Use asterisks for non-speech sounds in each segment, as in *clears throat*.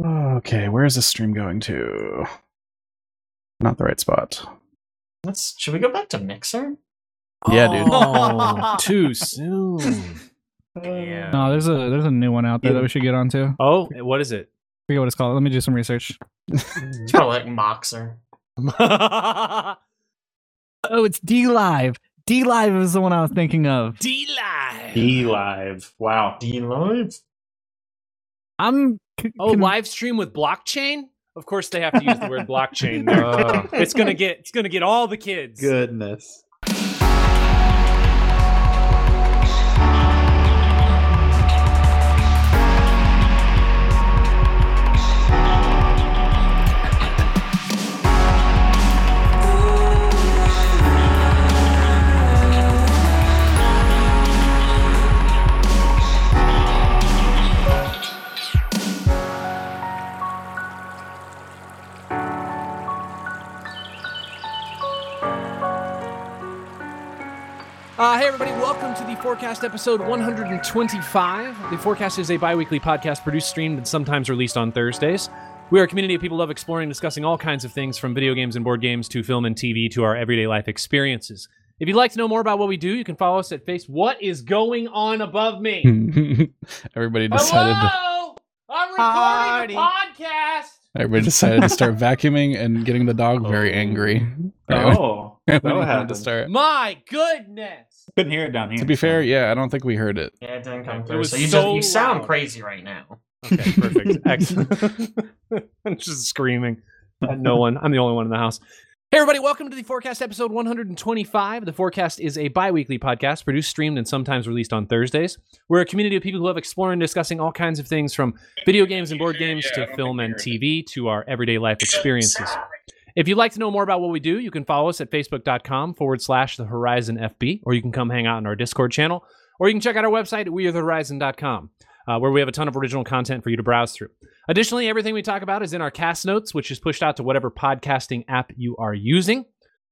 Okay, where's this stream going to? Not the right spot. Let's. Should we go back to Mixer? Yeah, dude. Oh, *laughs* too soon. Damn. No, there's a there's a new one out there that we should get onto. Oh, what is it? forget what it's called. Let me do some research. It's probably like Moxer. *laughs* Oh, it's DLive. D Live is the one I was thinking of. D Live. DLive. Wow. DLive. I'm. C- Oh, can- live stream with blockchain. Of course, they have to use the word *laughs* blockchain. There. Oh. it's gonna get. It's gonna get all the kids. Goodness. Uh, hey, everybody, welcome to the Forecast episode 125. The Forecast is a bi weekly podcast produced, streamed, and sometimes released on Thursdays. We are a community of people who love exploring and discussing all kinds of things from video games and board games to film and TV to our everyday life experiences. If you'd like to know more about what we do, you can follow us at Face. What is going on above me? *laughs* everybody decided to, Hello! I'm recording a podcast! everybody decided to start vacuuming and getting the dog very angry. Oh, *laughs* we that wanted to start. My goodness! Couldn't hear it down here. To be fair, yeah, I don't think we heard it. Yeah, it didn't come through. So you so just you sound crazy right now. Okay, perfect. *laughs* Excellent. I'm *laughs* just screaming at no one. I'm the only one in the house. Hey, everybody, welcome to the Forecast episode 125. The Forecast is a bi weekly podcast produced, streamed, and sometimes released on Thursdays. We're a community of people who love exploring and discussing all kinds of things from video games and board games to film and TV to our everyday life experiences. If you'd like to know more about what we do, you can follow us at facebook.com forward slash the Horizon FB, or you can come hang out in our Discord channel, or you can check out our website at wearethehorizon.com, uh, where we have a ton of original content for you to browse through. Additionally, everything we talk about is in our cast notes, which is pushed out to whatever podcasting app you are using.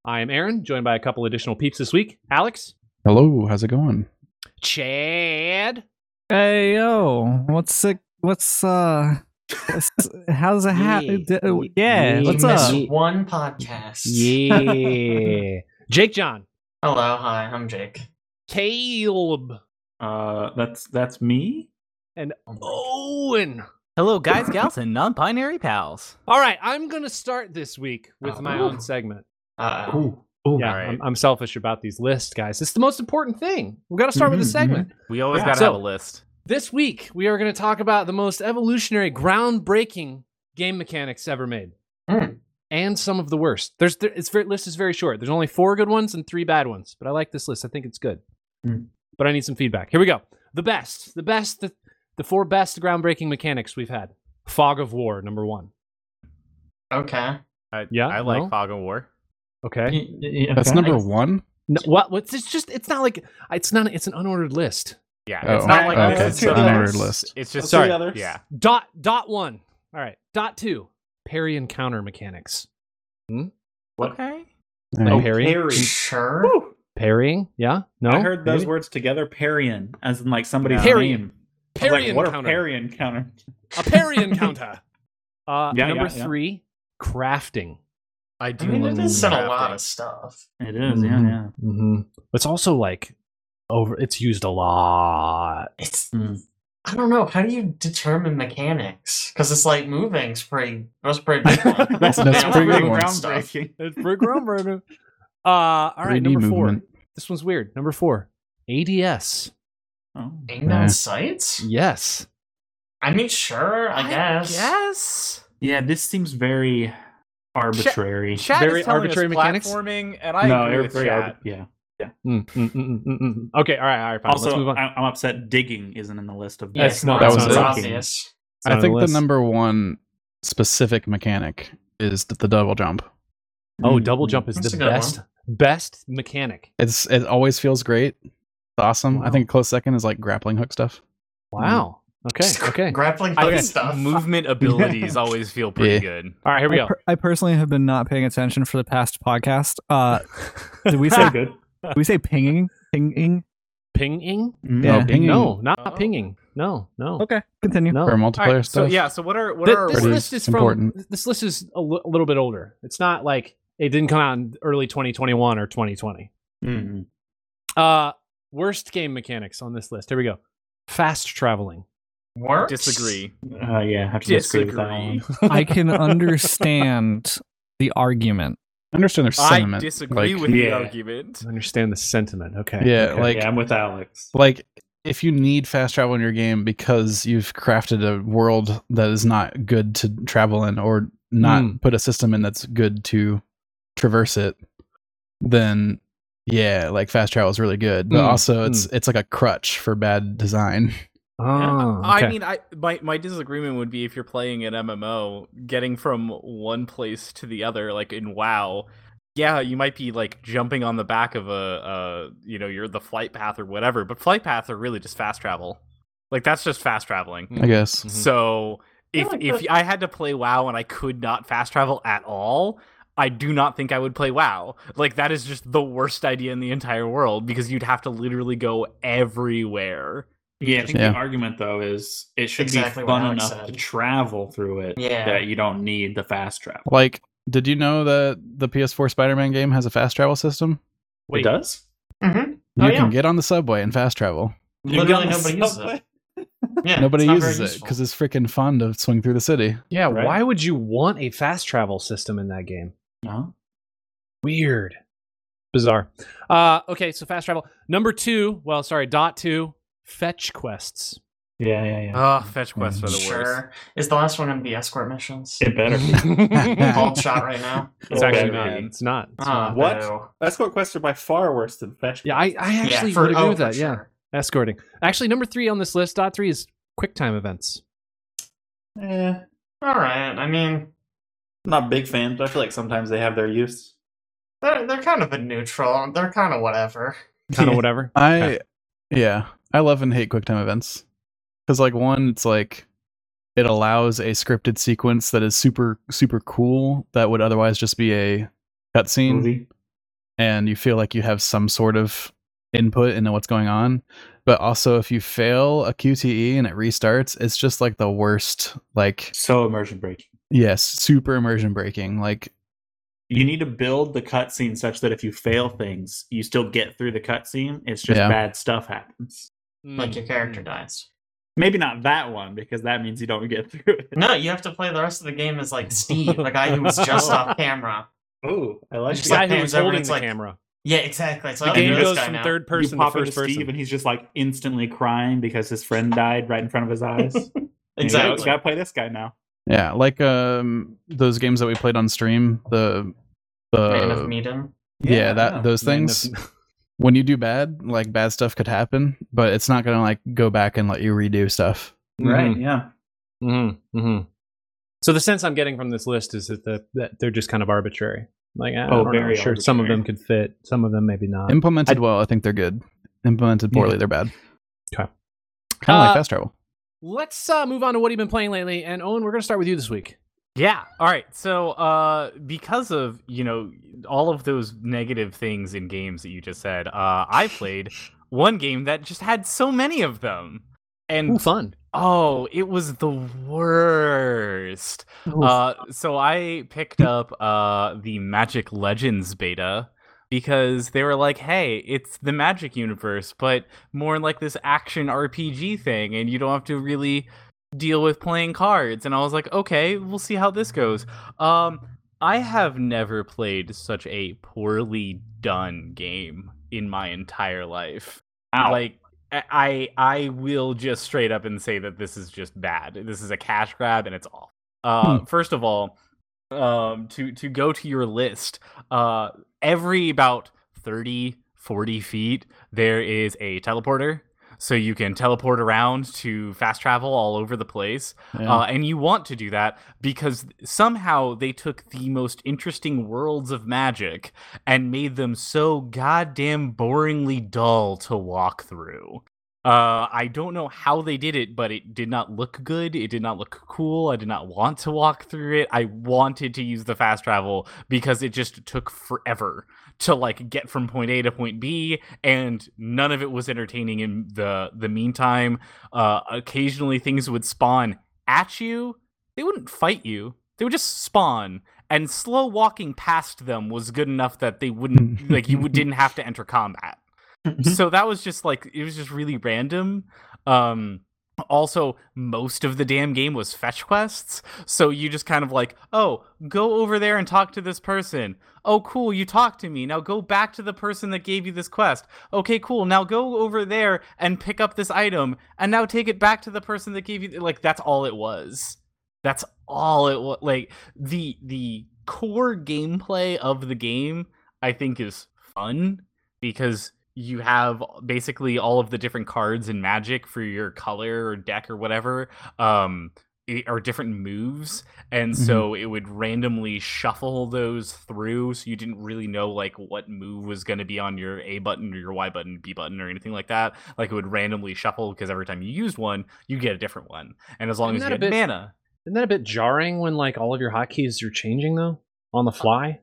I am Aaron, joined by a couple additional peeps this week. Alex, Hello, how's it going? Chad, Hey yo, what's it? What's uh? What's- how's it happen? Yeah. Yeah, Yeah. what's up? one podcast. yeah, Jake John, Hello, hi, I'm Jake. Caleb, Uh, that's that's me. and Owen. Hello, guys, gals, and non-binary pals. All right, I'm going to start this week with Oh. my own segment. Uh, Ooh. Ooh. Yeah, Alright. I'm, I'm selfish about these lists, guys. It's the most important thing. We've got to start with the Mhm, segment. We always Yeah. gotta So- have a list. This week, we are going to talk about the most evolutionary, groundbreaking game mechanics ever made, Hmm. and some of the worst. There's there, it's very list is very short. There's only four good ones and three bad ones, but I like this list. I think it's good. Hmm. But I need some feedback. Here we go. The best, the best, the, the four best groundbreaking mechanics we've had. Fog of War, number one. okay. I, Yeah, I like no? Fog of War. Okay. Y- y- That's okay. number one. No, what? What's it's just? It's not like it's not. It's an unordered list. Yeah, Oh, it's not like okay, this is so the unordered list. It's just Sorry. others. Yeah, Dot dot one. All right. Dot two. Parry and counter mechanics. What? okay. Like Oh, parrying? parry. Sure. Woo. Parrying. Yeah. No. I heard those Maybe? words together, parrying, as in like somebody's Parrying. name. I Parry like, what are counter. parry and counter? A parry and counter. Uh, Yeah, number yeah, yeah. three. Crafting. I I do. mean, it love is a lot of stuff. It is, yeah, Mhm. yeah. Mm-hmm. It's also like over. It's used a lot. It's Mm. I don't know. How do you determine mechanics? Because it's like moving's *laughs* pretty. That's a pretty big one. That's- You that's know, pretty good moving one. stuff. Groundbreaking. *laughs* It's pretty groundbreaking. Uh, all right. 3D Number four. movement. This one's weird. Number four. ADS. Oh. Aimed Yeah. at sights? Yes. I mean, sure, I, guess. Yes. Yeah, this seems very arbitrary. Chat Very arbitrary us mechanics? platforming, and I no, agree with very arbi- yeah. Mm, mm, mm, mm, mm, mm. Okay. All right. All right. Fine. Let's Also, move on. I- I'm upset digging isn't in the list of Yeah, That's it's not- not. that was it. obvious. I think the list. number one specific mechanic is the, the double jump. Oh, double jump is That's the a good one. best best mechanic. It's it always feels great. It's awesome. I think close second is like grappling hook stuff. Wow. Okay. Okay. Grappling hook think stuff. *laughs* movement abilities *laughs* always feel pretty Yeah. good. All right. Here we I, go. per- I personally have been not paying attention for the past podcast. Uh, *laughs* did we So say good. Did we say pinging? Pinging? Pinging? Mm. Yeah. Oh, pinging. No, not Oh. pinging. no, no. Okay, continue. No. For All multiplayer right, so stuff. yeah, so what are what Th- are this Pretty list is from important. this list is a li- little bit older. It's not like it didn't come out in early 2021 or 2020. Mhm. Uh worst game mechanics on this list. Here we go. Fast traveling. Works? disagree? Uh, yeah, I have to disagree with that Disagree. one. I can *laughs* understand the argument. I understand their sentiment. I disagree like, with the argument. I understand the sentiment. Okay. Yeah, Okay, like yeah, I'm with Alex. like if you need fast travel in your game because you've crafted a world that is not good to travel in or not Hmm. put a system in that's good to traverse it then yeah like fast travel is really good but Hmm, also it's it's like a crutch for bad design *laughs* Oh, I okay. mean, I my my disagreement would be if you're playing an MMO, getting from one place to the other, like in WoW. Yeah, you might be like jumping on the back of a, uh, you know, you're the flight path or whatever, but flight paths are really just fast travel. Like that's just fast traveling. i guess Mhm. So if like if that. I had to play WoW and I could not fast travel at all, I do not think I would play WoW. Like that is just the worst idea in the entire world because you'd have to literally go everywhere. Yeah, I think Yeah. the argument though is it should Exactly be fun enough said. to travel through it Yeah. that you don't need the fast travel. like did you know that the ps4 spider-man game has a fast travel system It does? Mm-hmm. you Oh, yeah. can get on the subway and fast travel Literally You nobody the uses *laughs* it. Yeah, nobody it's not very uses it because it's freaking fun to swing through the city yeah, Right. why would you want a fast travel system in that game? No. Weird. Bizarre. Uh okay, so fast travel. Number 2, well, sorry, dot 2, fetch quests. Yeah, yeah, yeah. Oh, fetch quests are the worst. Sure. Is the last one going to be escort missions? it better. it's *laughs* Bald *laughs* shot right now. It's actually not. It's not. It's Ah, not. What? boo. Escort quests are by far worse than fetch. quests. Yeah, I, I actually yeah, for, would agree oh, with for that. Yeah. Escorting. Actually, number 3 on this list, dot 3 is quick time events. Eh, All right. I mean, I'm not a big fan, but I feel like sometimes they have their use. they're they're kind of a neutral. They're kind of whatever. Kind of whatever. *laughs* I Okay. yeah, I love and hate QuickTime events because like one, it's like it allows a scripted sequence that is super super cool that would otherwise just be a cutscene, and you feel like you have some sort of input into what's going on. But also, if you fail a QTE and it restarts, it's just like the worst. Like So immersion breaking. yes, super immersion breaking. Like You need to build the cutscene such that if you fail things, you still get through the cutscene. It's just Yeah. bad stuff happens. Like your Mm. character dies. Maybe not that one because that means you don't get through it. No, you have to play the rest of the game as like Steve, *laughs* the guy who was just off camera. Oh, I like Just The that. guy like who was holding the like- camera. Yeah, exactly. So The game goes from now. third person you to first into person. Steve and he's just like instantly crying because his friend died right in front of his eyes. *laughs* Exactly. You gotta play this guy now. yeah, like um those games that we played on stream. The the Man of the Medan. yeah, that yeah. those Man, things. that's- *laughs* when you do bad, like bad stuff could happen, but it's not gonna like go back and let you redo stuff. Right, Mhm. yeah. Mm-hmm. Mm-hmm. So the sense I'm getting from this list is that, the, that they're just kind of arbitrary. Like, I Oh, don't know, very sure, some of them could fit, some of them maybe not. Implemented I- well, I think they're good. Implemented poorly, Yeah. they're bad. Okay. Kind of Uh, like fast travel. Let's uh, move on to what you've been playing lately. And Owen, we're going to start with you this week. Yeah. All right. So, uh, because of you know all of those negative things in games that you just said, uh, I played one game that just had so many of them, and Ooh, fun. oh, it was the worst. Uh, so I picked up uh the Magic Legends beta because they were like, "Hey, it's the Magic universe, but more like this action RPG thing, and you don't have to really deal with playing cards." And I was like, "Okay, we'll see how this goes." Um, I have never played such a poorly done game in my entire life. Ow. Like I I will just straight up and say that this is just bad. This is a cash grab and it's awful. Uh, First of all, um, to to go to your list, uh, every about 30, 40 feet, there is a teleporter. So you can teleport around to fast travel all over the place. Yeah. Uh, and you want to do that because somehow they took the most interesting worlds of magic and made them so goddamn boringly dull to walk through. Uh, I don't know how they did it, but it did not look good. It did not look cool. I did not want to walk through it. I wanted to use the fast travel because it just took forever to like get from point A to point B, and none of it was entertaining in the the meantime. Uh, occasionally things would spawn at you. They wouldn't fight you. They would just spawn, and slow walking past them was good enough that they wouldn't *laughs* like you would- didn't have to enter combat so that was just like it was just really random um also most of the damn game was fetch quests. So you just kind of like oh go over there and talk to this person. Oh cool you talked to me. Now go back to the person that gave you this quest. Okay cool now go over there and pick up this item. And now take it back to the person that gave you like that's all it was. That's all it was like the the core gameplay of the game i think is fun because you have basically all of the different cards in magic for your color or deck or whatever um are different moves. And so it would randomly shuffle those through so you didn't really know like what move was going to be on your a button or your y button b button or anything like that. Like it would randomly shuffle because every time you used one you get a different one. And as long Isn't as you had bit- mana. Isn't that a bit jarring when like all of your hotkeys are changing though on the fly?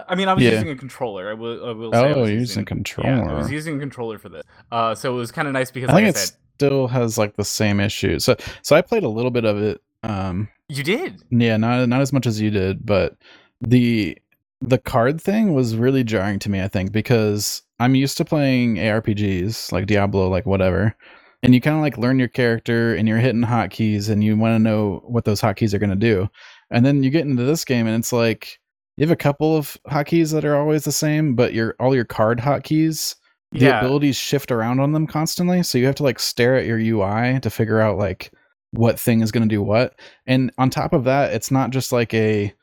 Uh, I mean, I was Yeah. using a controller. I will. I will Oh, using a Yeah, I was controller. using a controller for this. Uh, so it was kind of nice because, I like think I it still has like the same issue. So so I played a little bit of it. Um you did. yeah, not not as much as you did, but the the card thing was really jarring to me, I think, because I'm used to playing ARPGs like Diablo, like whatever. And you kind of like learn your character and you're hitting hotkeys and you want to know what those hotkeys are going to do. And then you get into this game and it's like you have a couple of hotkeys that are always the same, but your all your card hotkeys the Yeah. abilities shift around on them constantly so you have to like stare at your ui to figure out like what thing is going to do what and on top of that it's not just like a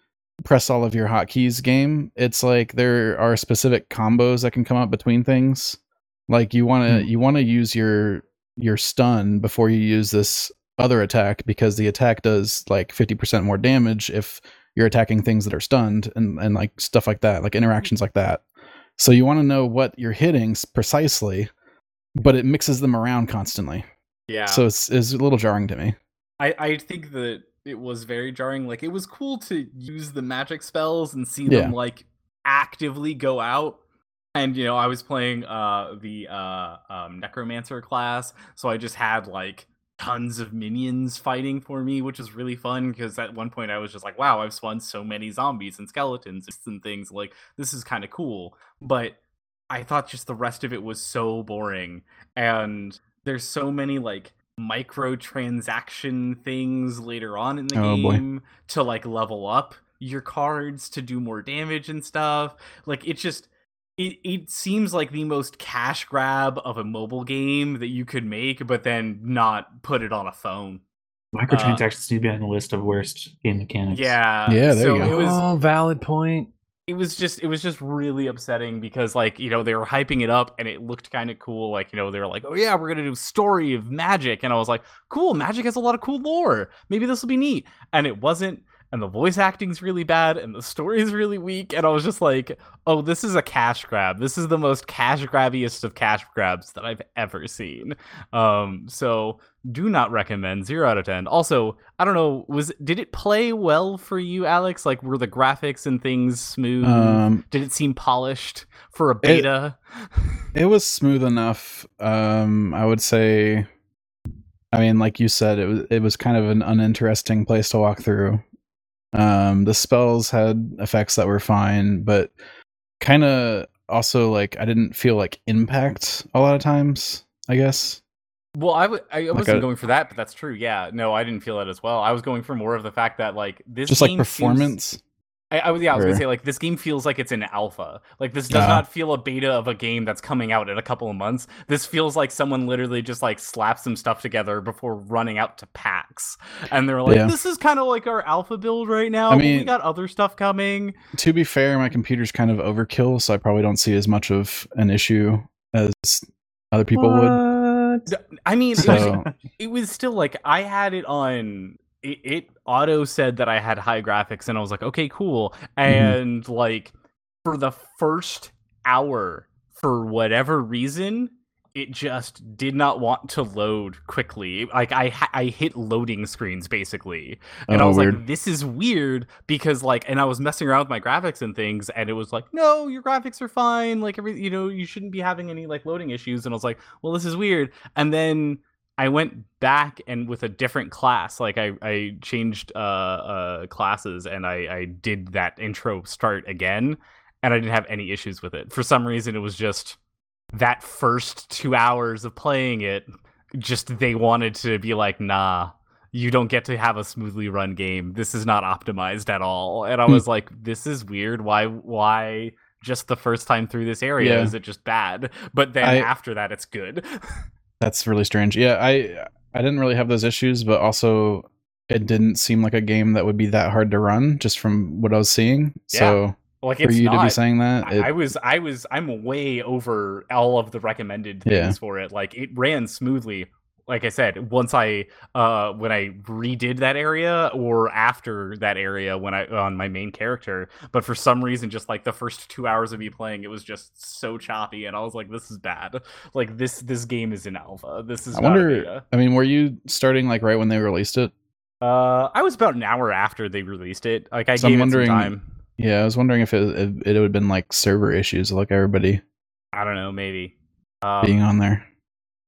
press all of your hotkeys game it's like there are specific combos that can come up between things like you want to Hmm. you want to use your your stun before you use this other attack because the attack does like 50% more damage if you're attacking things that are stunned and and like stuff like that like interactions like that so you want to know what you're hitting precisely, but it mixes them around constantly. Yeah. So it's, it's a little jarring to me. I I think that it was very jarring. Like it was cool to use the magic spells and see Yeah. them like actively go out. And you know, I was playing uh the uh um necromancer class, so I just had like tons of minions fighting for me, which was really fun because at one point I was just like, wow, I've spawned so many zombies and skeletons and things like this is kind of cool. But I thought just the rest of it was so boring and there's so many like microtransaction things later on in the Oh, boy. game to like level up your cards to do more damage and stuff. Like it just it, it seems like the most cash grab of a mobile game that you could make, but then not put it on a phone. Microtransactions uh, need to be on the list of worst game mechanics. Yeah. Yeah, there so you go. It was oh, valid point. it was just it was just really upsetting because like you know they were hyping it up and it looked kind of cool like you know they were like oh yeah we're gonna do story of magic and i was like cool magic has a lot of cool lore maybe this will be neat and it wasn't and the voice acting's really bad and the story's really weak and i was just like oh this is a cash grab. This is the most cash grabbiest of cash grabs that i've ever seen. Um so do not recommend zero out of ten. Also i don't know was did it play well for you alex? Like were the graphics and things smooth? Um, did it seem polished for a beta? *laughs* it was smooth enough. Um, I would say, I mean, like you said, it was, it was kind of an uninteresting place to walk through. Um, the spells had effects that were fine, but kind of also like I didn't feel like impact a lot of times, I guess. well i, w- I wasn't a- going for that but that's true yeah no i didn't feel that as well i was going for more of the fact that like this Just like game seems- performance. I, I was yeah, I was gonna say like this game feels like it's in alpha. Like this does Ah. not feel a beta of a game that's coming out in a couple of months. This feels like someone literally just like slapped some stuff together before running out to PAX, and they're like, Yeah. "This is kind of like our alpha build right now. I but we got other stuff coming." to be fair, my computer's kind of overkill, so I probably don't see as much of an issue as other people would. I mean, it was, it was still like I had it on. It, it auto said that I had high graphics, and I was like, okay, cool. Mm-hmm. And like for the first hour, for whatever reason, it just did not want to load quickly. Like I I hit loading screens basically, and I Oh, was weird. like, "This is weird," because like, and I was messing around with my graphics and things, and it was like, "No, your graphics are fine. Like every, you know, you shouldn't be having any like loading issues." And I was like, "Well, this is weird." And then I went back and with a different class, like I I changed uh uh classes and I I did that intro start again, and I didn't have any issues with it. For some reason, it was just that first two hours of playing it, just they wanted to be like, nah, you don't get to have a smoothly run game. This is not optimized at all. And I Hmm. was like, this is weird. Why why just the first time through this area Yeah. is it just bad? But then I- after that it's good. *laughs* That's really strange. Yeah, I I didn't really have those issues, but also it didn't seem like a game that would be that hard to run just from what I was seeing. So like for you not. to be saying that, I- it, I was I was I'm way over all of the recommended things Yeah. for it. Like it ran smoothly. Like I said, once I uh when I redid that area or after that area when I on my main character, but for some reason just like the first 2 hours of me playing it was just so choppy and I was like this is bad. Like this this game is in alpha. This is I wonder. I mean, were you starting like right when they released it? Uh I was about an hour after they released it. Like I So I'm gave wondering- it some time. Yeah, I was wondering if it if it would have been like server issues, like everybody I don't know, maybe. Um, being on there.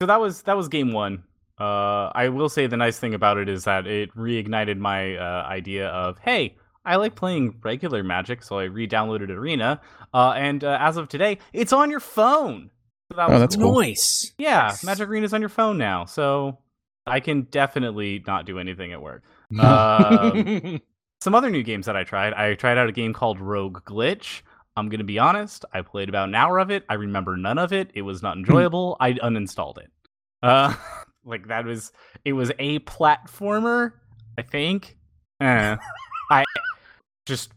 so that was that was game one. Uh, I will say the nice thing about it is that it reignited my uh, idea of hey, I like playing regular Magic, so I re-downloaded Arena, uh, and uh, as of today, it's on your phone. So that Oh, was that's cool. cool. Nice. Yeah, Nice. Magic is on your phone now, so I can definitely not do anything at work. *laughs* Um, *laughs* some other new games that I tried. I tried out a game called Rogue Glitch. I'm gonna be honest. I played about an hour of it. I remember none of it. It was not *clears throat* enjoyable. I uninstalled it. Uh, *laughs* like that was. It was a platformer. I think. Eh. I just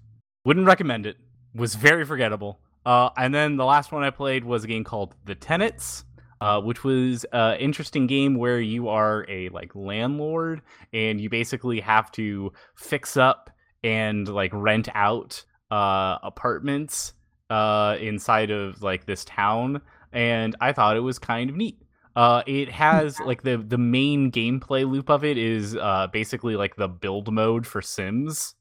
wouldn't recommend it. Was very forgettable. Uh, and then the last one I played was a game called The Tenants. Uh, which was an interesting game where you are a like landlord and you basically have to fix up and like rent out uh apartments uh inside of like this town and i thought it was kind of neat uh it has like the the main gameplay loop of it is uh basically like the build mode for sims.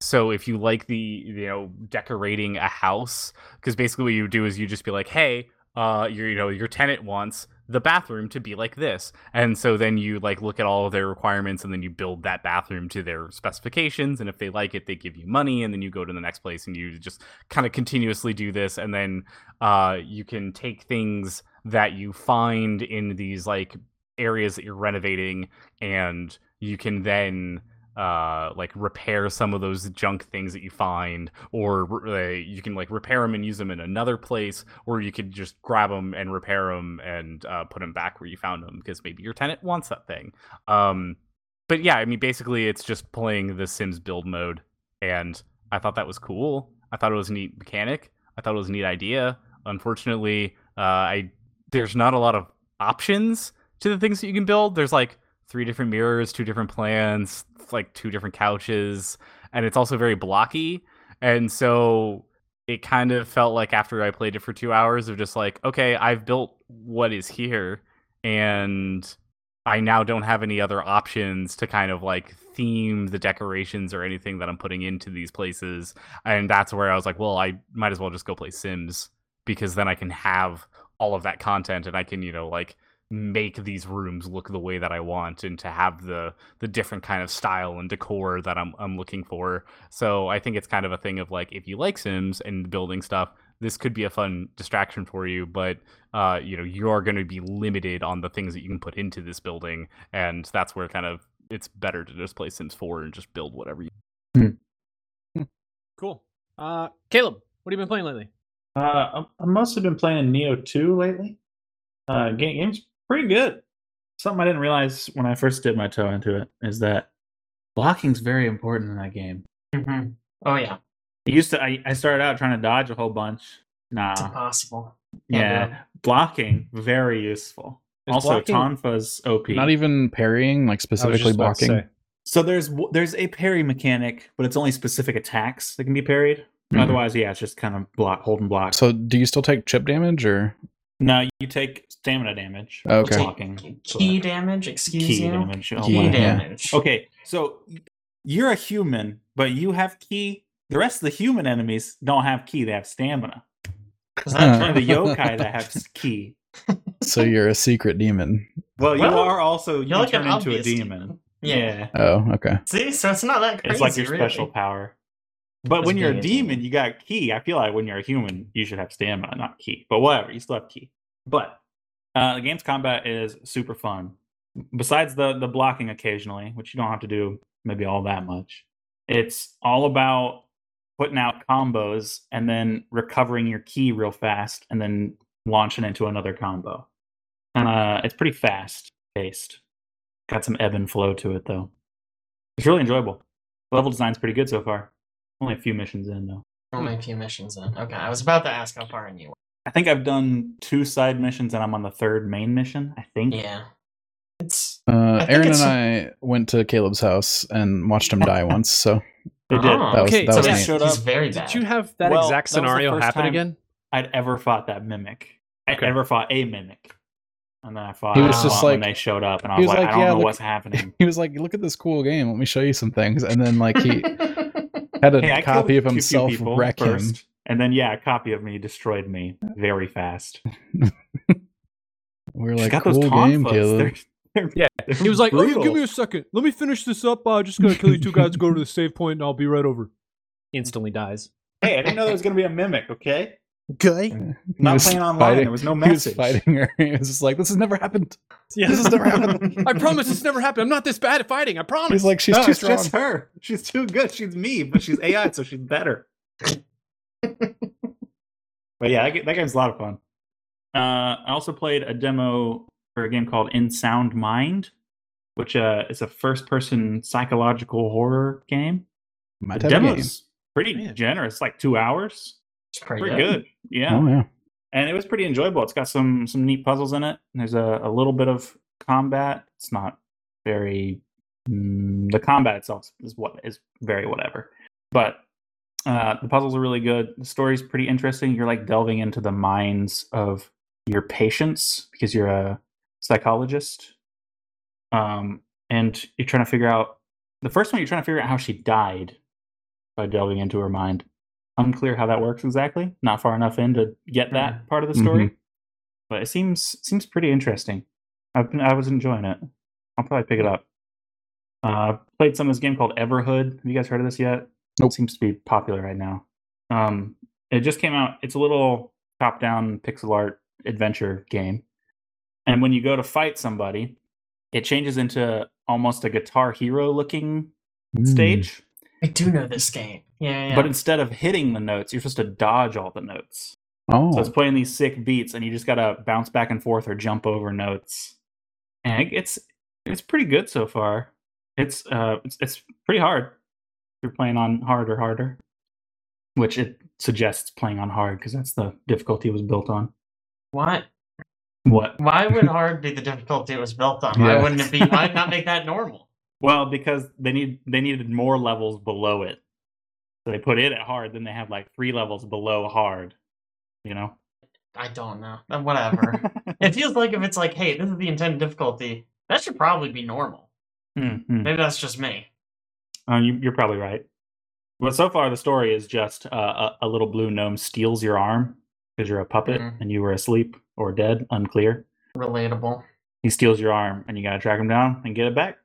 So if you like the you know decorating a house because basically what you do is you just be like hey uh your you know your tenant wants the bathroom to be like this. And so then you like look at all of their requirements and then you build that bathroom to their specifications. And if they like it they give you money and then you go to the next place and you just kind of continuously do this. And then uh you can take things that you find in these like areas that you're renovating and you can then uh like repair some of those junk things that you find or uh, you can like repair them and use them in another place or you could just grab them and repair them and uh, put them back where you found them because maybe your tenant wants that thing. Um but yeah i mean basically it's just playing the sims build mode and i thought that was cool. I thought it was a neat mechanic. I thought it was a neat idea. Unfortunately uh i there's not a lot of options to the things that you can build. There's like three different mirrors two different plans like two different couches and it's also very blocky. And so it kind of felt like after i played it for two hours of just like okay i've built what is here and i now don't have any other options to kind of like theme the decorations or anything that i'm putting into these places. And that's where i was like well i might as well just go play sims because then i can have all of that content and i can you know like make these rooms look the way that I want and to have the the different kind of style and decor that I'm I'm looking for. So I think it's kind of a thing of like if you like Sims and building stuff, this could be a fun distraction for you, but uh you know, you are going to be limited on the things that you can put into this building and that's where kind of it's better to just play Sims 4 and just build whatever you Cool. Uh, Caleb, what have you been playing lately? Uh, I- must have been playing Nioh 2 lately. Uh, game, game's pretty good. Something I didn't realize when I first dipped my toe into it is that blocking's very important in that game. hmm Oh yeah, It used to. I, I started out trying to dodge a whole bunch. Nah, it's impossible. Can't yeah, do it. blocking very useful. Is also, blocking- Tonfa's OP. Not even parrying, like specifically just about to blocking. So there's there's a parry mechanic, but it's only specific attacks that can be parried. Mhm. Otherwise, yeah, it's just kind of block, hold and block. So, do you still take chip damage, or No, you take stamina damage. Okay. Blocking. Ki damage, excuse Ki you. damage. Oh, Ki wow. Yeah. damage. Okay, so you're a human, but you have ki. The rest of the human enemies don't have ki; they have stamina. Is that Huh. And the yokai that *laughs* have ki. So you're a secret demon. Well, you Well, are also you You're like turn an into a obvious demon. Yeah. Oh, okay. See, so it's not that crazy. It's like your really. special power. But when you're a demon, you got ki. I feel like when you're a human, you should have stamina, not ki. But whatever, you still have ki. But uh, the game's combat is super fun. Besides the the blocking occasionally, which you don't have to do maybe all that much, it's all about putting out combos and then recovering your ki real fast and then launching into another combo. And uh, it's pretty fast paced. Got some ebb and flow to it though. It's really enjoyable. Level design's pretty good so far. Only a few missions in though. Only a few missions in. Okay, I was about to ask how far in you were. I think I've done two side missions and I'm on the third main mission. I think. Yeah. It's. Uh, think Aaron and I went to Caleb's house and watched him die once. So *laughs* It did. Oh, that was Okay, that so was yeah, me. showed he's very bad. Did you have that Well, exact that was the scenario first happen again? I'd ever fought that mimic. I Okay. ever fought a mimic. And then I fought He was just fought when like- they showed up and I he was, was like, like, I don't "Yeah, know look- what's happening. *laughs* He was like, "Look at this cool game. Let me show you some things." And then like he *laughs* had a Hey, copy of two himself people wreck him. first, And then yeah, a copy of me destroyed me very fast. We *laughs* were She's like, got "Cool those game, conflicts. Caleb." They're- they're- Yeah, they're He was like, "Oh, give me a second. Let me finish this up. I just gotta kill you two guys. Go to the save point, and I'll be right over." Instantly dies. Hey, I didn't know there was gonna be a mimic. Okay, Okay. Not playing online. fighting- There was no message. He was fighting her. *laughs* He was just like, "This has never happened. Yeah. This has never happened." *laughs* I promise this never happened. I'm not this bad at fighting. I promise. He's like, "She's no, too strong." just her. She's too good. She's me, but she's AI, so she's better. *laughs* but yeah, that, that game's a lot of fun. Uh, I also played a demo for a game called In Sound Mind, which uh, is a first-person psychological horror game. My The type game. demo's pretty Man. generous, like two hours. It's pretty, Pretty good. good. Yeah. Oh yeah. and it was pretty enjoyable. It's got some some neat puzzles in it. There's a, a little bit of combat. It's not very mm, the combat itself is what is very whatever, but uh, the puzzles are really good. The story's pretty interesting. You're like delving into the minds of your patients because you're a psychologist, um, and you're trying to figure out the first one. You're trying to figure out how she died by delving into her mind unclear how that works exactly. Not far enough in to get that part of the story, but it seems seems pretty interesting. I've been I was enjoying it. I'll probably pick it up. Uh, played some of this game called Everhood. Have you guys heard of this yet? Nope. It seems to be popular right now. Um, it just came out. It's a little top-down pixel art adventure game, and when you go to fight somebody, it changes into almost a Guitar Hero looking Mm. stage. I do know this game. Yeah, yeah. But instead of hitting the notes, you're supposed to dodge all the notes. Oh, So it's playing these sick beats, and you just gotta bounce back and forth or jump over notes. And it's it's pretty good so far. It's uh it's, it's pretty hard. If you're playing on hard or harder, which it suggests playing on hard because that's the difficulty it was built on. what? What? Why would *laughs* hard be the difficulty it was built on? Why Yeah. wouldn't it be? Why not make that normal? Well, because they need they needed more levels below it. So they put it at hard, then they have like three levels below hard. You know. I don't know. Uh, Whatever. *laughs* it feels like if it's like, hey, this is the intended difficulty, that should probably be normal. Mhm. Maybe that's just me. Uh, you, you're probably right. But so far, the story is just uh, a, a little blue gnome steals your arm because you're a puppet Mhm. and you were asleep or dead, unclear. Relatable. He steals your arm and you gotta track him down and get it back.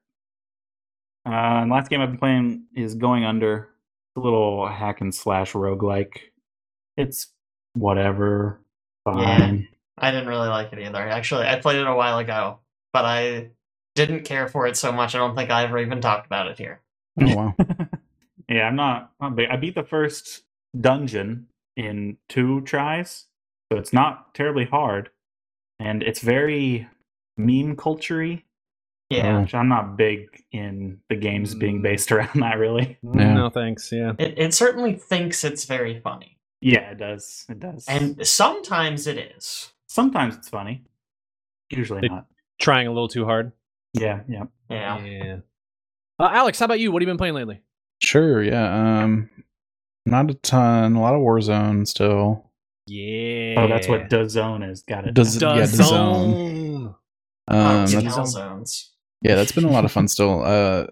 Uh, and last game I've been playing is Going Under. It's a little hack and slash roguelike. It's whatever. Fine. *laughs* I didn't really like it either. Actually, I played it a while ago, but I didn't care for it so much. I don't think I ever even talked about it here. oh *laughs* wow. Yeah, I'm not, not big. I beat the first dungeon in two tries, so it's not terribly hard, and it's very meme culture-y, Yeah. which I'm not big in the games being Mm. based around that. Really, Yeah. No thanks. Yeah. It, it certainly thinks it's very funny. yeah, it does. It does, And sometimes it is. sometimes it's funny. Usually It- not. Trying a little too hard. Yeah, yeah. Yeah. Yeah. Uh, Alex, how about you? What have you been playing lately? Sure, yeah. Um not a ton, a lot of Warzone still. Yeah. Oh, that's what the zone is. Got it. Does- yeah, Does the zone. Oh, Um, that's- zones. Yeah, that's been a lot of fun. Still, *laughs* uh,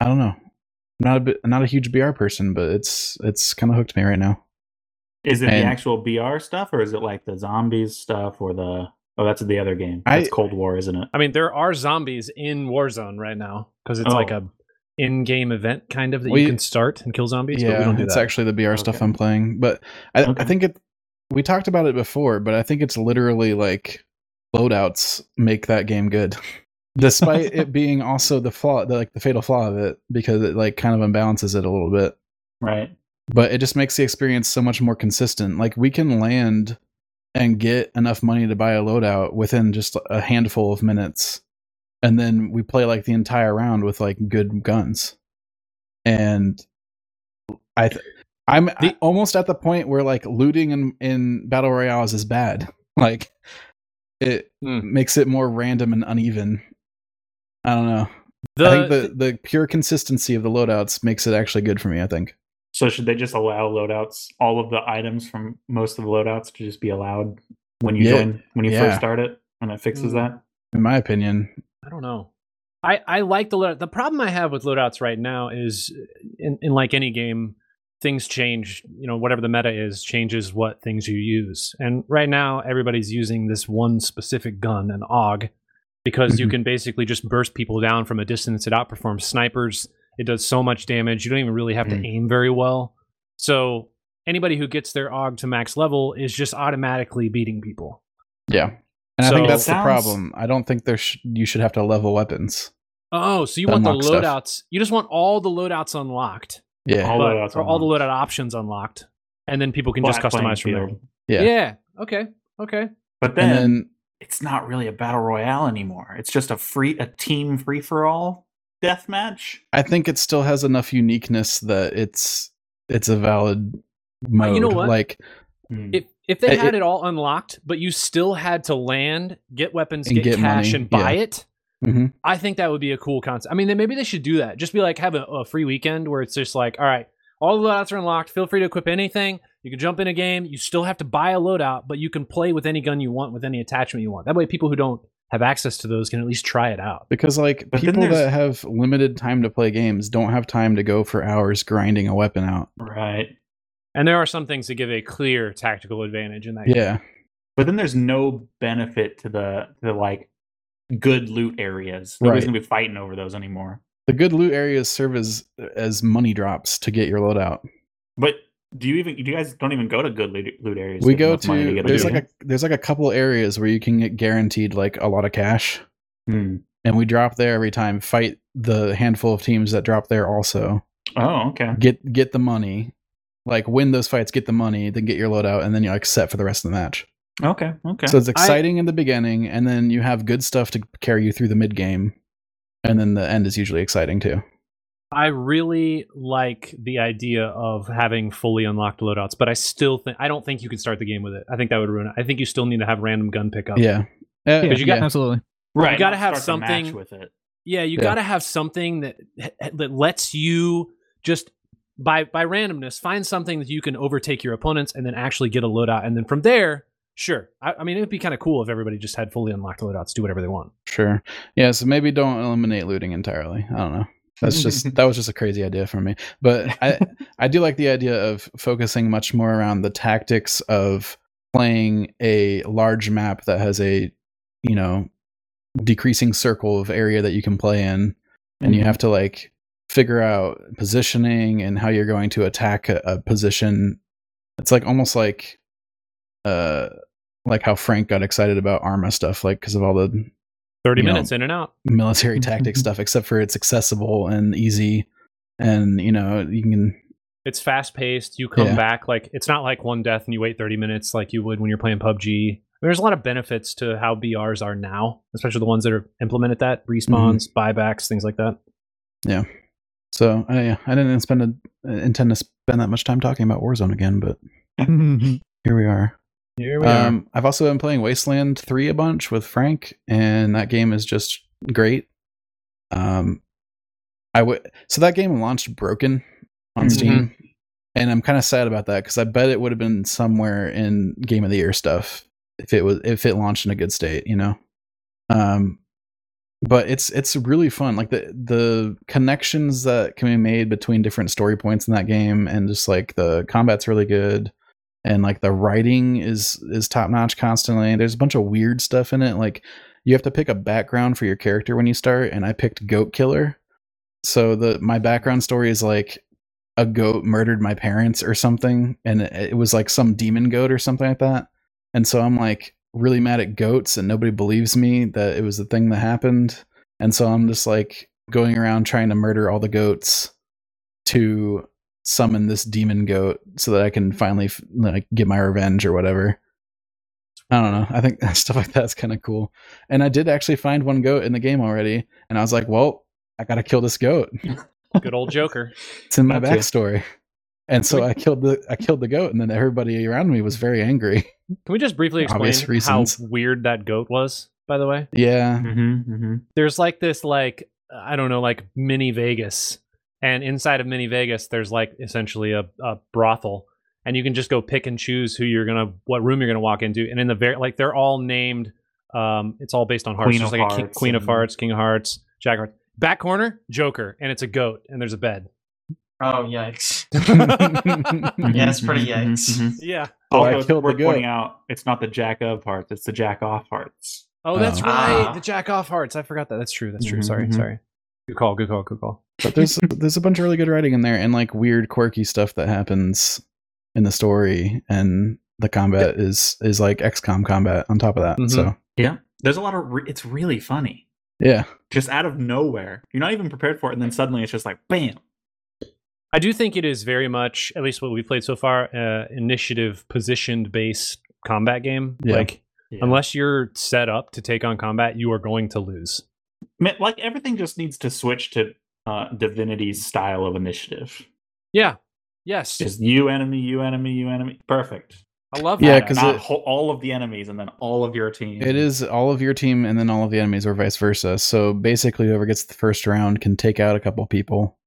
I don't know. I'm not a bit, not a huge BR person, but it's it's kind of hooked me right now. Is it And- the actual BR stuff, or is it like the zombies stuff, or the? Oh, that's the other game. I- Cold War, isn't it? I mean, there are zombies in Warzone right now because it's Oh. like a in-game event kind of that We- you can start and kill zombies. but we yeah, don't do it's that. actually the BR stuff I'm playing, but I, Okay. I think it. We talked about it before, but I think it's literally like loadouts make that game good, *laughs* despite *laughs* it being also the flaw, the, like the fatal flaw of it, because it like kind of unbalances it a little bit. Right. But it just makes the experience so much more consistent. Like we can land and get enough money to buy a loadout within just a handful of minutes, and then we play like the entire round with like good guns, and I. Th- I'm The- almost at the point where like looting in, in battle royales is bad. *laughs* Like it Hmm. makes it more random and uneven. I don't know. The, I think the the pure consistency of the loadouts makes it actually good for me. I think. So should they just allow loadouts, all of the items from most of the loadouts, to just be allowed when you Yeah. join, when you Yeah. first start it, and it fixes Mm. that? In my opinion, I don't know. I, I like the loadout. The problem I have with loadouts right now is, in, in like any game, things change. You know, whatever the meta is changes what things you use. And right now, everybody's using this one specific gun, an AUG, because you Mhm. can basically just burst people down from a distance. It outperforms snipers. It does so much damage. You don't even really have to Mm. aim very well. So anybody who gets their AUG to max level is just automatically beating people. yeah. And I think that's Sounds- the problem. I don't think there sh- you should have to level weapons. Oh, so you want the unlock stuff. loadouts? You just want all the loadouts unlocked. Yeah. All but- loadouts or all the loadout options unlocked, and then people can just customize from there. Yeah. Yeah. Okay. Okay. But then, then it's not really a battle royale anymore. It's just a free, a team free for all death match. I think it still has enough uniqueness that it's it's a valid mode. You know what? Like Hmm. If if they It- had it- it all unlocked, but you still had to land, get weapons, get, get cash, money, and buy yeah. it, mhm. I think that would be a cool concept. I mean, then maybe they should do that. Just be like, have a, a free weekend where it's just like, all right, all the loadouts are unlocked. Feel free to equip anything. You can jump in a game. You still have to buy a loadout, but you can play with any gun you want, with any attachment you want. That way, people who don't have access to those can at least try it out. because like But people that have limited time to play games don't have time to go for hours grinding a weapon out. right. And there are some things that give a clear tactical advantage in that. game. Yeah. But then there's no benefit to the the like good loot areas. Nobody's Right. gonna be fighting over those anymore. The good loot areas serve as as money drops to get your loadout. But do you even do you guys don't even go to good loot, loot areas? We go enough money to get there's loot? like a there's like a couple areas where you can get guaranteed like a lot of cash. Hmm. And we drop there every time, fight the handful of teams that drop there also. Oh, okay. Get get the money. Like win those fights, get the money, then get your loadout, and then you're like set for the rest of the match. Okay. Okay. So it's exciting in the beginning, and then you have good stuff to carry you through the mid game, and then the end is usually exciting too. I really like the idea of having fully unlocked loadouts, but I still think I don't think you can start the game with it. I think that would ruin it. I think you still need to have random gun pickup. Yeah, Uh, Because you got- absolutely. right. you gotta have start the match something- with it. Yeah, you Yeah. got to have something that that lets you just by by randomness find something that you can overtake your opponents and then actually get a loadout, and then from there, sure. I, I mean, it would be kind of cool if everybody just had fully unlocked loadouts, do whatever they want. sure. Yeah, so maybe don't eliminate looting entirely. I don't know. That's just that was just a crazy idea for me. But I I do like the idea of focusing much more around the tactics of playing a large map that has a you know decreasing circle of area that you can play in. And you have to like figure out positioning and how you're going to attack a, a position. It's like almost like uh like how frank got excited about arma stuff like because of all the Thirty You know, minutes in and out. military *laughs* tactic stuff except for it's accessible and easy and you know you can It's fast paced. You come Yeah. back like it's not like one death and you wait thirty minutes like you would when you're playing PUBG. There's a lot of benefits to how BRs are now, especially the ones that are implemented that respawns, mm-hmm. buybacks, things like that. Yeah so I, yeah, I didn't spend a, intend to spend that much time talking about warzone again but *laughs* here we are Here we um i've also been playing wasteland 3 a bunch with frank and that game is just great um i would so that game launched broken on Mhm. steam and I'm kind of sad about that because I bet it would have been somewhere in Game of the Year stuff if it was if it launched in a good state, you know. Um, but it's it's really fun. Like the the connections that can be made between different story points in that game, and just like the combat's really good, and like the writing is is top notch constantly. There's a bunch of weird stuff in it. Like you have to pick a background for your character when you start, and I picked Goat Killer. So the my background story is like a goat murdered my parents or something, and it, was like some demon goat or something like that. And so I'm like really mad at goats, and nobody believes me that it was the thing that happened. And so I'm just like going around trying to murder all the goats to summon this demon goat so that I can finally f- like get my revenge or whatever. I don't know. I think *laughs* stuff like that's kind of cool. And I did actually find one goat in the game already, and I was like, "Well, I gotta kill this goat. *laughs* Good old Joker. It's in my That too. backstory." And so I killed the I killed the goat, and then everybody around me was very angry. *laughs* Can we just briefly explain how weird that goat was? By the way, Yeah, Mm-hmm, mm-hmm. there's like this like I don't know like mini Vegas, and inside of mini Vegas there's like essentially a, a brothel, and you can just go pick and choose who you're gonna what room you're gonna walk into, and in the very like they're all named. Um, it's all based on hearts. Queen There's of like a king, Hearts Queen of Hearts, King of Hearts, Jack of Hearts. Back corner, Joker, and it's a goat, and there's a bed. Oh yikes! Mm-hmm, *laughs* Yeah, it's pretty yikes. Yeah. Oh, I Also, it's killed the worth goat. pointing out it's not the jack of hearts, it's the jack off hearts. Oh, that's Oh. right. Ah. The Jack off hearts. I forgot that. That's true. That's true. Mhm, Sorry. mhm. Sorry. Good call. Good call. Good call. but there's *laughs* there's a bunch of really good writing in there, and like weird, quirky stuff that happens in the story, and the combat is is like XCOM combat on top of that. Mhm. So Yeah. There's a lot of re- it's really funny. yeah, Just out of nowhere. You're not even prepared for it, and then suddenly it's just like bam. I do think it is very much, at least what we've played so far, uh, initiative positioned based combat game. Yeah. Like, Yeah. unless you're set up to take on combat, you are going to lose. Ma- like everything just needs to switch to uh, Divinity's style of initiative. Yeah. Yes. Just you enemy, you enemy, you enemy. Perfect. I love that. Yeah, that. 'cause not it- ho- all of the enemies and then all of your team. it is all of your team, and then all of the enemies, or vice versa. So basically, whoever gets the first round can take out a couple people.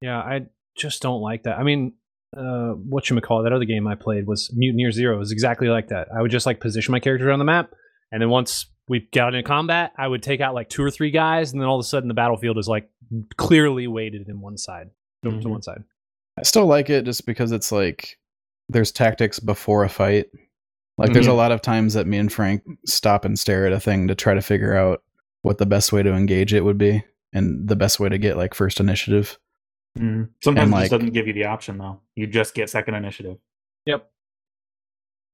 Yeah, I just don't like that. I mean, uh, what you call that other game I played was Mutant Year Zero. It was exactly like that. I would just like position my characters on the map, and then once we got into combat, I would take out like two or three guys, and then all of a sudden the battlefield is like clearly weighted in one side to- to one side. I still like it just because it's like there's tactics before a fight. Like there's a Mhm. lot of times that me and Frank stop and stare at a thing to try to figure out what the best way to engage it would be and the best way to get like first initiative. Mm. Sometimes And, it just like- doesn't give you the option though. You just get second initiative. Yep.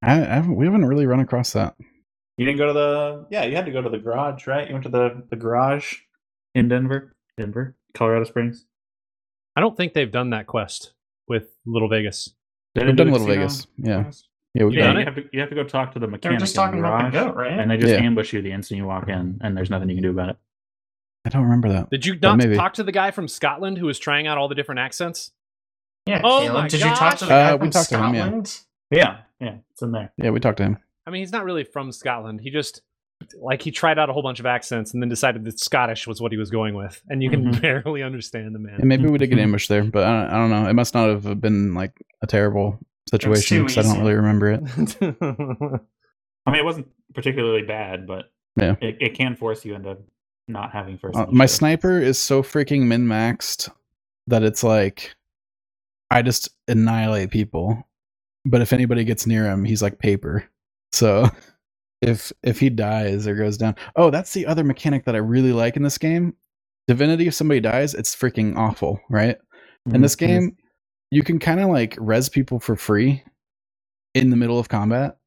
I, I haven't, we haven't really run across that. You didn't go to the yeah, you had to go to the garage, right? You went to the the garage in Denver, Denver, Colorado Springs. I don't think they've done that quest with Little Vegas. They We've didn't do done Little casino Vegas. Yeah. quest? Yeah, we've You Yeah, done done you it? have to you have to go talk to the They mechanic. were just in talking about the garage, goat, right? And they just Yeah. ambush you the instant you walk in, and there's nothing you can do about it. I don't remember that. Did you not maybe. talk to the guy from Scotland who was trying out all the different accents? yeah. Oh Caleb, my did you talk to the guy Uh, we from talked to him, yeah. Scotland? Yeah, yeah, it's in there. Yeah, we talked to him. I mean, he's not really from Scotland. He just like he tried out a whole bunch of accents and then decided that Scottish was what he was going with, and you can Mhm. *laughs* barely understand the man. And maybe we did get ambushed there, but I don't, I don't know. It must not have been like a terrible situation because I don't really remember it. *laughs* I mean, it wasn't particularly bad, but Yeah. it, it can force you into not having first. Uh, my initiative. sniper is so freaking min maxed that it's like I just annihilate people. But if anybody gets near him, he's like paper. So if if he dies or goes down, oh, that's the other mechanic that I really like in this game. Divinity, if somebody dies, it's freaking awful, right? In this Mhm. game, you can kind of like res people for free in the middle of combat,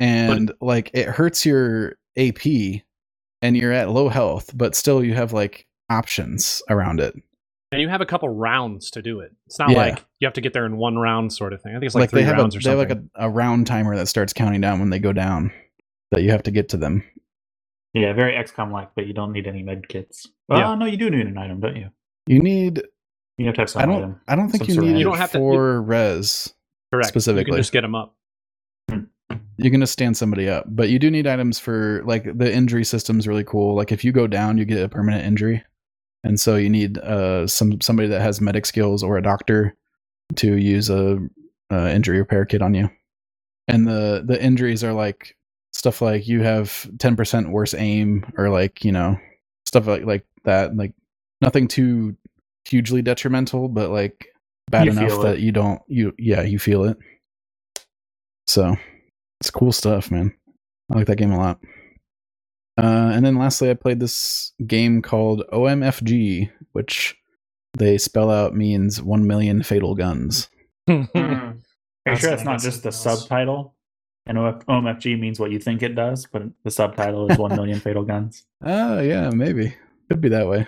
and like it hurts your AP, and you're at low health, but still you have like options around it. And you have a couple rounds to do it. It's not Yeah. like you have to get there in one round sort of thing. I think it's like, Like, three they have a rounds or they have like a, a round timer that starts counting down when they go down, that you have to get to them. Yeah, very XCOM like, but you don't need any med kits. Well, Yeah. no, you do need an item, don't you? You need. You have to have some I don't. item. I don't think you need You don't have to- for res. Correct. specifically. You can just get them up. Hmm. you can just stand somebody up but you do need items for like the injury system's really cool like if you go down you get a permanent injury and so you need uh some somebody that has medic skills or a doctor to use a, a injury repair kit on you, and the the injuries are like stuff like you have ten percent worse aim, or like you know stuff like like that. Like nothing too hugely detrimental, but like bad You enough that you don't you yeah you feel it. So it's cool stuff, man. I like that game a lot. Uh, and then lastly, I played this game called OMFG, which they spell out means one million fatal guns. *laughs* Are you sure gonna that's not just the else. subtitle? And OMFG means what you think it does, but the subtitle is 1 million *laughs* fatal guns. Oh, yeah, maybe. Could be that way.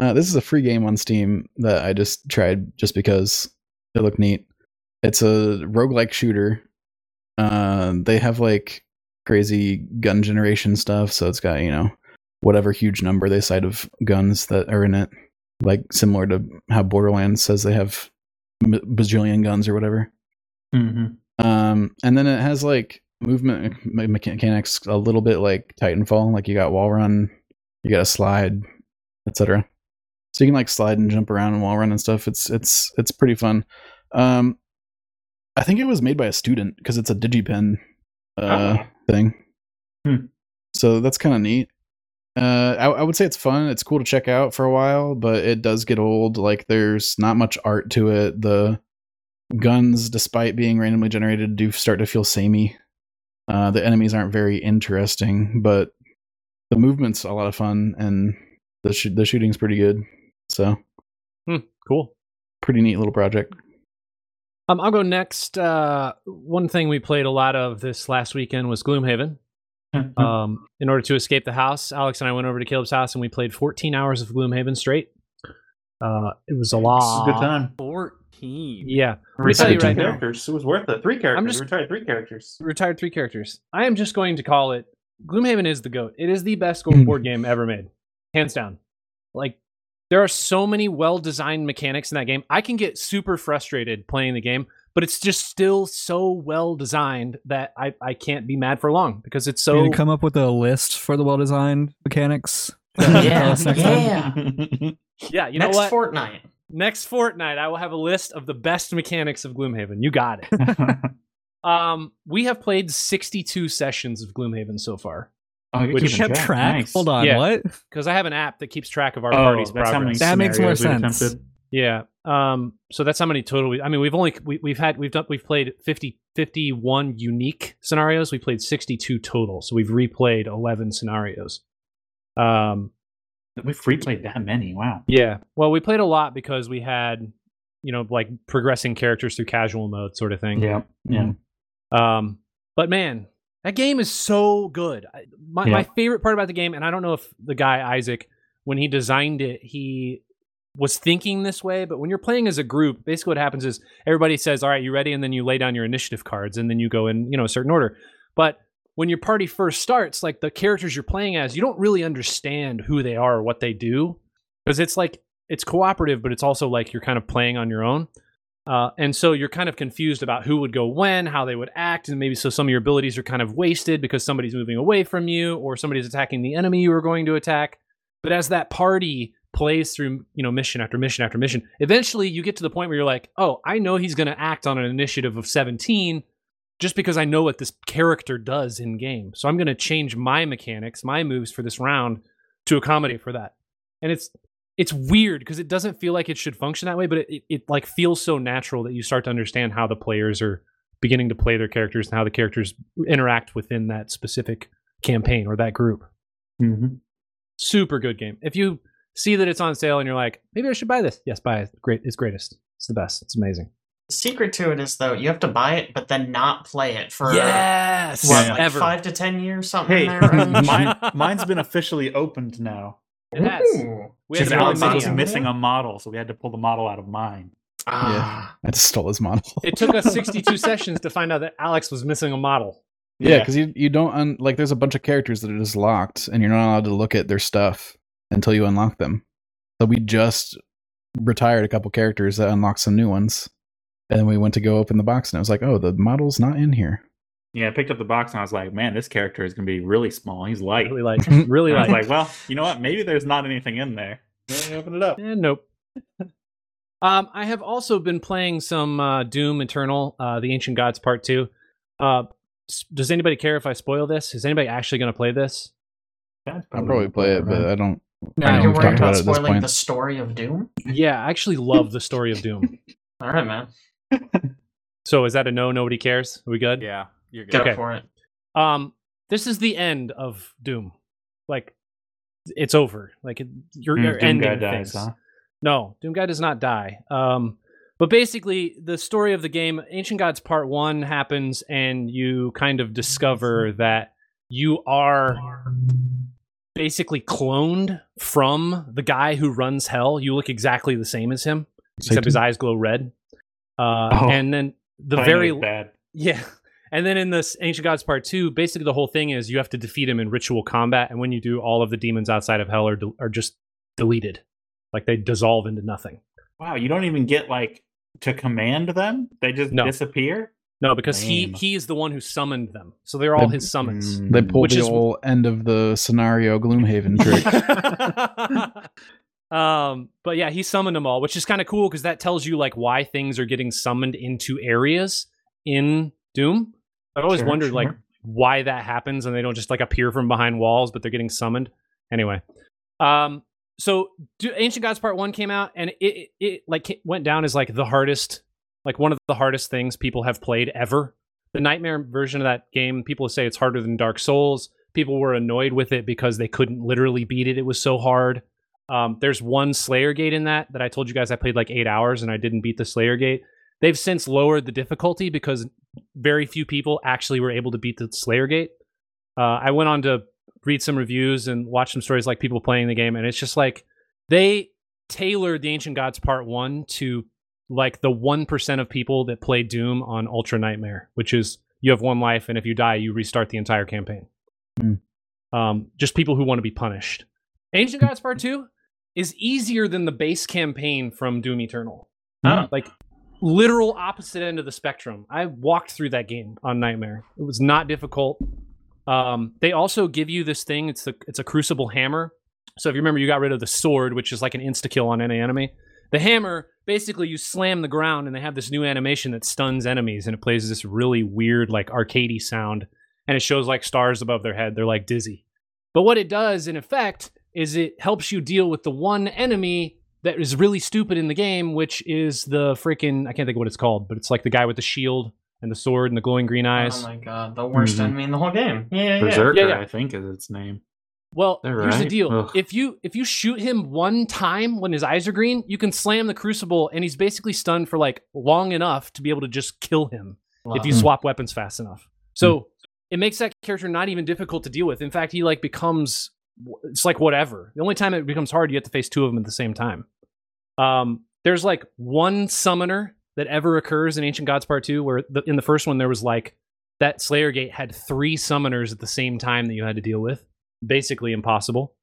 Uh, this is a free game on Steam that I just tried just because it looked neat. It's a roguelike shooter. Uh, they have like crazy gun generation stuff, so it's got, you know, whatever huge number they cite of guns that are in it. Like similar to how Borderlands says they have bajillion guns or whatever. Mm-hmm. Um, and then it has like movement mechanics a little bit like Titanfall. Like you got wall run, you got a slide, etc. So you can like slide and jump around and wall run and stuff. It's it's it's pretty fun. Um, I think it was made by a student because it's a DigiPen uh, Oh. thing. Hmm. So that's kind of neat. Uh, I, I would say it's fun. It's cool to check out for a while, but it does get old. Like there's not much art to it. The guns, despite being randomly generated, do start to feel samey. Uh, the enemies aren't very interesting, but the movement's a lot of fun, and the sh- the shooting's pretty good. So cool. pretty neat little project. Um, I'll go next. Uh, one thing we played a lot of this last weekend was Gloomhaven. Um, in order to escape the house, Alex and I went over to Caleb's house and we played 14 hours of Gloomhaven straight. Uh, it was a This is lot. a good time. 14. Yeah, We me tell you retired two right now. characters. It was worth it. Three characters. I'm just- we retired three characters. retired three characters. I am just going to call it Gloomhaven is the goat. It is the best go- board game ever made, hands down. Like there are so many well-designed mechanics in that game. I can get super frustrated playing the game, but it's just still so well designed that I, I can't be mad for long because it's So so you come up with a list for the well-designed mechanics. *laughs* Yeah, Tell us next time. yeah. yeah. You know Next what? fortnight. Next fortnight, I will have a list of the best mechanics of Gloomhaven. You got it. *laughs* Um, we have played 62 sessions of Gloomhaven so far. Oh, you're Which You keeping kept track. Nice. Hold on, Yeah. what? because I have an app that keeps track of our Oh, party's that's how many progress. That makes more sense. Yeah. Um. So that's how many total. We, I mean, we've only we, we've had we've done we've played 50, 51 unique scenarios. We played sixty two total. So we've replayed eleven scenarios. Um. We've replayed that many. Wow. Yeah. Well, we played a lot because we had, you know, like progressing characters through casual mode, sort of thing. Yeah. Yeah. Um, but man, that game is so good. My, Yeah. my favorite part about the game, and I don't know if the guy Isaac, when he designed it, he was thinking this way, but when you're playing as a group, basically what happens is everybody says, "All right, you ready?" and then you lay down your initiative cards, and then you go in, you know, a certain order. But when your party first starts, like the characters you're playing as, you don't really understand who they are or what they do because it's like it's cooperative, but it's also like you're kind of playing on your own. Uh, and so you're kind of confused about who would go when, how they would act, and maybe so some of your abilities are kind of wasted because somebody's moving away from you or somebody's attacking the enemy you were going to attack. But as that party plays through, you know, mission after mission after mission, eventually you get to the point where you're like, oh, I know he's going to act on an initiative of 17 just because I know what this character does in game. So I'm going to change my mechanics, my moves for this round to accommodate for that. And it's it's weird because it doesn't feel like it should function that way, but it, it, it like feels so natural that you start to understand how the players are beginning to play their characters and how the characters interact within that specific campaign or that group. Mm-hmm. Super good game. If you see that it's on sale and you're like, maybe I should buy this, yes, buy it. Great, it's greatest. It's the best. It's amazing. The secret to it is though you have to buy it, but then not play it for yes, what, Yeah. like ever. five to ten years, something Hey, there. *laughs* mine, mine's been officially opened now. It has. We had Because Alex was many. many. missing a model, so we had to pull the model out of mine. Ah. I just stole his model. It took us *laughs* 62 sessions to find out that Alex was missing a model. Yeah, because you you don't un- like. There's a bunch of characters that are just locked, and you're not allowed to look at their stuff until you unlock them. So we just retired a couple characters that unlocked some new ones, and then we went to go open the box, and it was like, oh, the model's not in here. Yeah, I picked up the box and I was like, man, this character is going to be really small. He's light. Really like, *laughs* really And I was like. like, well, you know what? Maybe there's not anything in there. Open it up. Eh, nope. *laughs* Um, I have also been playing some uh, Doom Eternal, uh, the Ancient Gods Part Two. Uh, does anybody care if I spoil this? Is anybody actually going to play this? I'll probably play it, but I don't. No, I know you're worried about about it at this spoiling the story of Doom? Yeah, I actually love the story of Doom. *laughs* All right, man. So is that a no? Nobody cares. Are we good? Yeah, you're good. Go Okay. for it. Um, this is the end of Doom. Like, it's over. Like it, you're, you're Mm, Doom ending guy dies, things. huh? No, Doom Guy does not die. Um, but basically, the story of the game, Ancient Gods Part One, happens, and you kind of discover that you are basically cloned from the guy who runs Hell. You look exactly the same as him, except his eyes glow red. Uh, Oh. and then the very it's bad. yeah. And then in this Ancient Gods Part 2, basically the whole thing is you have to defeat him in ritual combat. And when you do, all of the demons outside of hell are, de- are just deleted. Like they dissolve into nothing. Wow, you don't even get like to command them; they just No. disappear. No, because he he is the one who summoned them. So they're all They- his summons. Mm. They pulled Which the is- whole end of the scenario Gloomhaven trick. *laughs* um, but yeah, he summoned them all, which is kind of cool because that tells you like why things are getting summoned into areas in Doom. I've always Sure, wondered like why that happens and they don't just like appear from behind walls, but they're getting summoned. Anyway, um, so Do- Ancient Gods Part One came out and it, it it like went down as like the hardest, like one of the hardest things people have played ever. The Nightmare version of that game, people say it's harder than Dark Souls. People were annoyed with it because they couldn't literally beat it. It was so hard. Um, there's one Slayer Gate in that that I told you guys I played like eight hours and I didn't beat the Slayer Gate. They've since lowered the difficulty because very few people actually were able to beat the Slayer Gate. Uh, I went on to read some reviews and watch some stories like people playing the game, and it's just like they tailored the Ancient Gods Part One to like the one percent of people that play Doom on Ultra Nightmare, which is you have one life, and if you die, you restart the entire campaign. Hmm. Um, just people who want to be punished. Ancient Gods Part Two is easier than the base campaign from Doom Eternal. Oh. Like literal opposite end of the spectrum. I walked through that game on Nightmare. It was not difficult. Um, they also give you this thing. It's the it's a Crucible hammer. So if you remember, you got rid of the sword, which is like an insta kill on any enemy. The hammer basically you slam the ground, and they have this new animation that stuns enemies, and it plays this really weird like arcadey sound, and it shows like stars above their head. They're like dizzy. But what it does, in effect, is it helps you deal with the one enemy that is really stupid in the game, which is the freaking I can't think of what it's called, but it's like the guy with the shield and the sword and the glowing green eyes. Oh my god, the worst Mhm. enemy in the whole game. Yeah, yeah, yeah. Berserker, Yeah, yeah. I think, is its name. Well, They're here's the deal: Ugh. if you if you shoot him one time when his eyes are green, you can slam the crucible, and he's basically stunned for like long enough to be able to just kill him if you Wow. swap weapons fast enough. So it makes that character not even difficult to deal with. In fact, he like becomes it's like whatever. The only time it becomes hard, you have to face two of them at the same time. Um, there's like one summoner that ever occurs in Ancient Gods Part Two, where the, in the first one there was like that Slayer Gate had three summoners at the same time that you had to deal with. Basically impossible.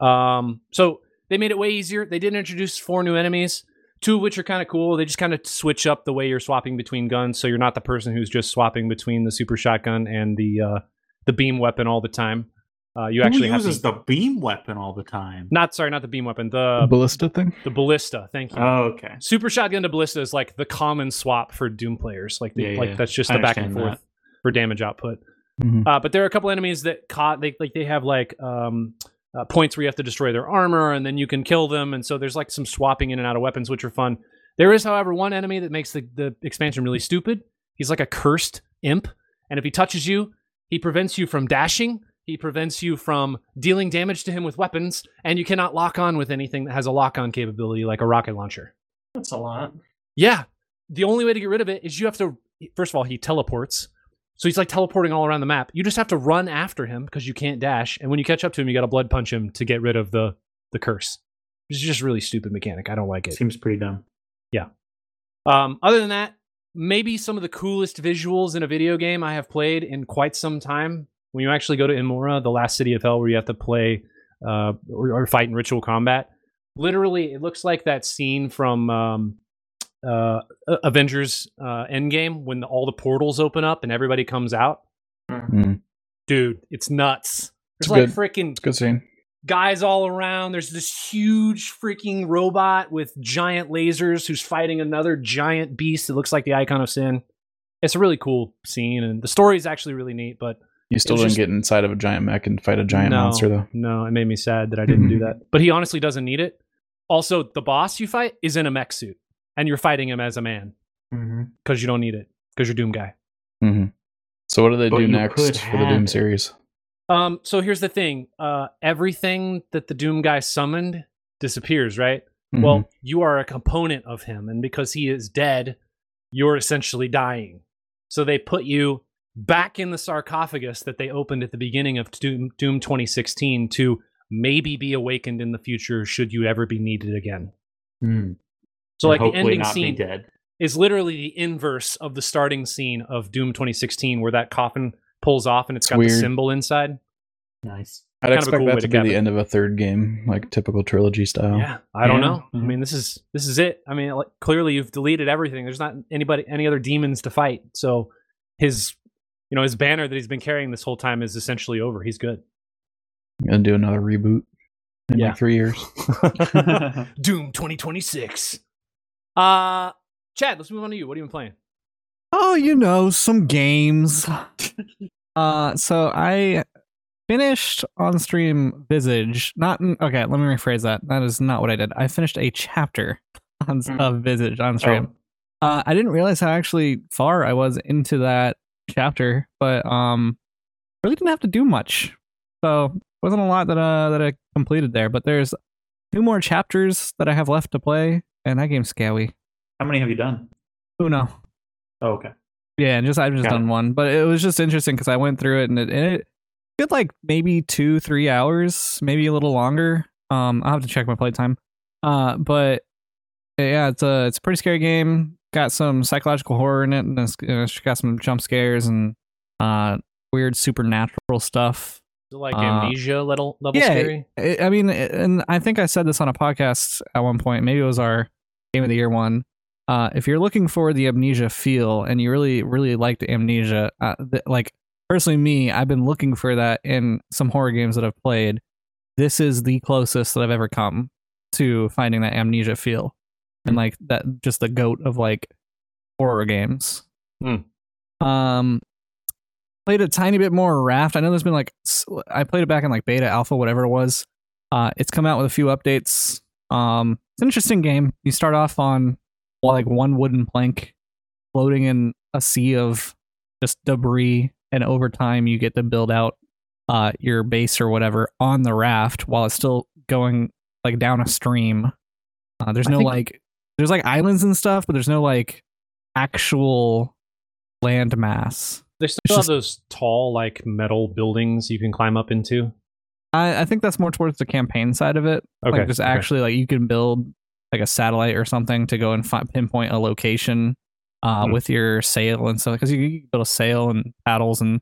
Um, so they made it way easier. They did introduce four new enemies, two of which are kind of cool. They just kind of switch up the way you're swapping between guns, so you're not the person who's just swapping between the super shotgun and the uh, the beam weapon all the time. Uh, you actually Who have uses to, the beam weapon all the time? not sorry, not the beam weapon, The the ballista thing. the ballista. Thank you. Oh, okay. Super shotgun to ballista is like the common swap for Doom players. Like, the, Yeah, like yeah. that's just I the back and understand forth for damage output. Mhm. Uh, but there are a couple enemies that caught. They like they have like um, uh, points where you have to destroy their armor, and then you can kill them. And so there's like some swapping in and out of weapons, which are fun. There is, however, one enemy that makes the, the expansion really stupid. He's like a cursed imp, and if he touches you, he prevents you from dashing. He prevents you from dealing damage to him with weapons, and you cannot lock on with anything that has a lock on capability, like a rocket launcher. That's a lot. Yeah. The only way to get rid of it is you have to first of all, he teleports. So he's like teleporting all around the map. You just have to run after him because you can't dash. And when you catch up to him, you gotta blood punch him to get rid of the the curse. It's just a really stupid mechanic. I don't like it. Seems pretty dumb. Yeah. Um, other than that, maybe some of the coolest visuals in a video game I have played in quite some time. When you actually go to Immora, the last city of hell, where you have to play uh, or, or fight in ritual combat, literally, it looks like that scene from um, uh, Avengers uh, Endgame when all the portals open up and everybody comes out. Mm. Dude, it's nuts. It's It's like freaking good scene. guys all around. There's this huge freaking robot with giant lasers who's fighting another giant beast that looks like the icon of sin. It's a really cool scene, and the story is actually really neat. But You still It's didn't just- get inside of a giant mech and fight a giant no, monster though. No, it made me sad that I didn't do Mhm. that. But he honestly doesn't need it. Also, the boss you fight is in a mech suit, and you're fighting him as a man Mm-hmm. because you don't need it because you're Doom guy. hmm So what do they But do next for the Doom it. series? Um, so here's the thing: uh, everything that the Doom guy summoned disappears, right? Mhm. Well, you are a component of him, and because he is dead, you're essentially dying. So they put you back in the sarcophagus that they opened at the beginning of Doom, Doom 2016 to maybe be awakened in the future should you ever be needed again. Mm. So, like the ending scene dead. is literally the inverse of the starting scene of Doom 2016, where that coffin pulls off and it's It's got the symbol inside. Nice. I'd kind of a expect cool that to to be the it. end of a third game, like typical trilogy style. Yeah, I don't Yeah. know. I Mhm. mean, this is this is it. I mean, like, clearly you've deleted everything. There's not anybody, any other demons to fight. So his, you know, his banner that he's been carrying this whole time is essentially over. He's good. And do another reboot in Yeah. like three years. *laughs* *laughs* Doom 2026. Uh, Chad, let's move on to you. What have you been playing? Oh, you know, some games. *laughs* uh, so I finished on stream Visage. Not okay. Let me rephrase that. That is not what I did. I finished a chapter on Hmm. of Visage on stream. Uh, I didn't realize how actually far I was into that chapter, but um, really didn't have to do much. So wasn't a lot that uh that I completed there. But there's two more chapters that I have left to play, and that game's scary. How many have you done? Uno. Oh, okay. Yeah, and just I've just Got done one, but it was just interesting because I went through it and it, and it took like maybe two, three hours, maybe a little longer. Um, I'll have to check my playtime. Uh, but yeah, it's a it's a pretty scary game. Got some psychological horror in it, and it's, it's got some jump scares and uh weird supernatural stuff. It like Uh, amnesia level level yeah, scary? I I mean, and I think I said this on a podcast at one point. Maybe it was our game of the year one. Uh, if you're looking for the amnesia feel and you really, really liked amnesia, uh, th- like personally, me, I've been looking for that in some horror games that I've played. This is the closest that I've ever come to finding that amnesia feel, and like that, just the goat of like horror games. Hmm. Um, played a tiny bit more Raft. I know there's been like I played it back in like beta, alpha, whatever it was. Uh, it's come out with a few updates. Um, it's an interesting game. You start off on like one wooden plank floating in a sea of just debris, and over time you get to build out uh your base or whatever on the raft while it's still going like down a stream. Uh, there's I no think- like there's like islands and stuff, but there's no like actual land mass. They still It's have just- those tall like metal buildings you can climb up into. I, I think that's more towards the campaign side of it. Okay, like just okay. actually like you can build like a satellite or something to go and fi- pinpoint a location uh, Hmm. with your sail and stuff because you, you can build a sail and paddles and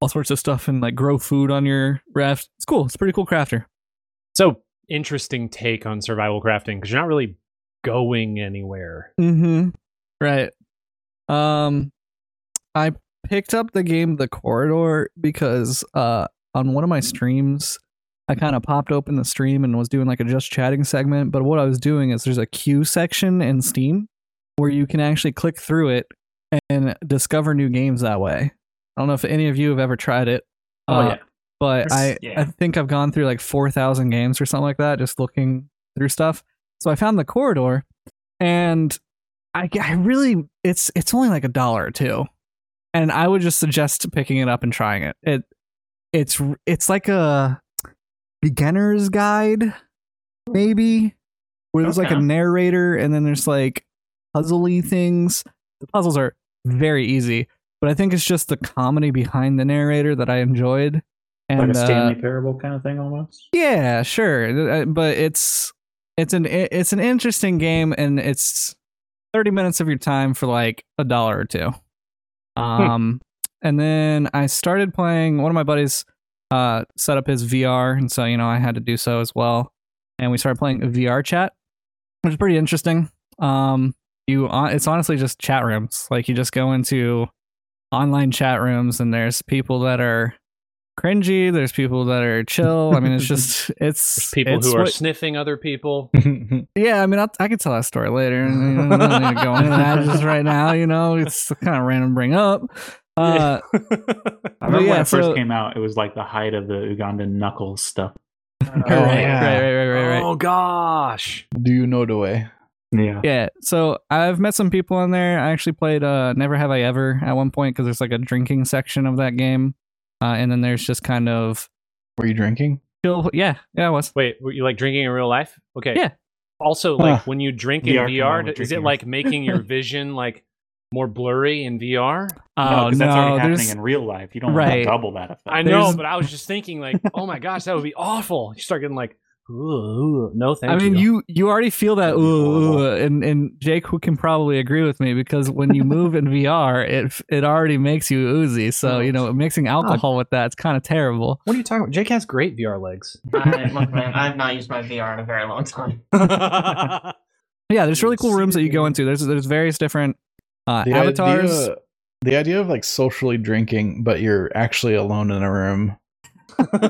all sorts of stuff and like grow food on your raft. It's cool. It's a pretty cool crafter. So interesting take on survival crafting because you're not really going anywhere. Mm-hmm. Right. Um, I picked up the game The Corridor because uh on one of my streams, I kind of popped open the stream and was doing like a just chatting segment. But what I was doing is there's a queue section in Steam where you can actually click through it and discover new games that way. I don't know if any of you have ever tried it. Oh uh, yeah. but I yeah. I think I've gone through like four thousand games or something like that, just looking through stuff. So I found the corridor, and I I really it's it's only like a dollar or two, and I would just suggest picking it up and trying it. It it's it's like a beginner's guide, maybe where there's like a narrator and then there's like puzzly things. The puzzles are very easy, but I think it's just the comedy behind the narrator that I enjoyed. And like a uh, Stanley Parable kind of thing almost. yeah, sure, Uh, but it's it's an it's an interesting game, and it's thirty minutes of your time for like a dollar or two. Um, and then I started playing. One of my buddies uh set up his VR, and so you know I had to do so as well. And we started playing VR chat, which is pretty interesting. Um, you uh, it's honestly just chat rooms. Like you just go into online chat rooms, and there's people that are cringy. There's people that are chill. I mean, it's *laughs* just it's There's people it's who are what- sniffing other people. *laughs* Yeah, I mean, I'll, I could tell that story later. You know, I don't need to go into that just right now. You know, it's kind of random bring up. Uh, *laughs* I remember yeah, when it first came out, it was like the height of the Ugandan knuckles stuff. right, right, right, right, right, right. Oh gosh. Do you know the way? Yeah. Yeah, so I've met some people in there. I actually played uh, Never Have I Ever at one point because there's like a drinking section of that game, uh, and then there's just kind of Were you drinking? chill. Yeah, yeah, I was. Wait, were you like drinking in real life? Okay. Yeah. Also, like Huh. when you drink in VR VR, with is it like making your *laughs* vision like more blurry in VR? No, Oh 'cause that's already happening in real life. You don't Right. want to double that effect. I know, There's- but I was just thinking like, oh my gosh, that would be awful. You start getting like, ooh, ooh, no, thank you. I mean, you. you you already feel that, That'd ooh, ooh, and and Jake who can probably agree with me because when you move in VR, it it already makes you oozy. So you know, mixing alcohol with that, it's kind of terrible. What are you talking about? Jake has great VR legs. I, look, man, I have not used my VR in a very long time. *laughs* Yeah, there's really cool rooms that you go into. There's there's various different uh, The avatars. Idea, the idea of like socially drinking, but you're actually alone in a room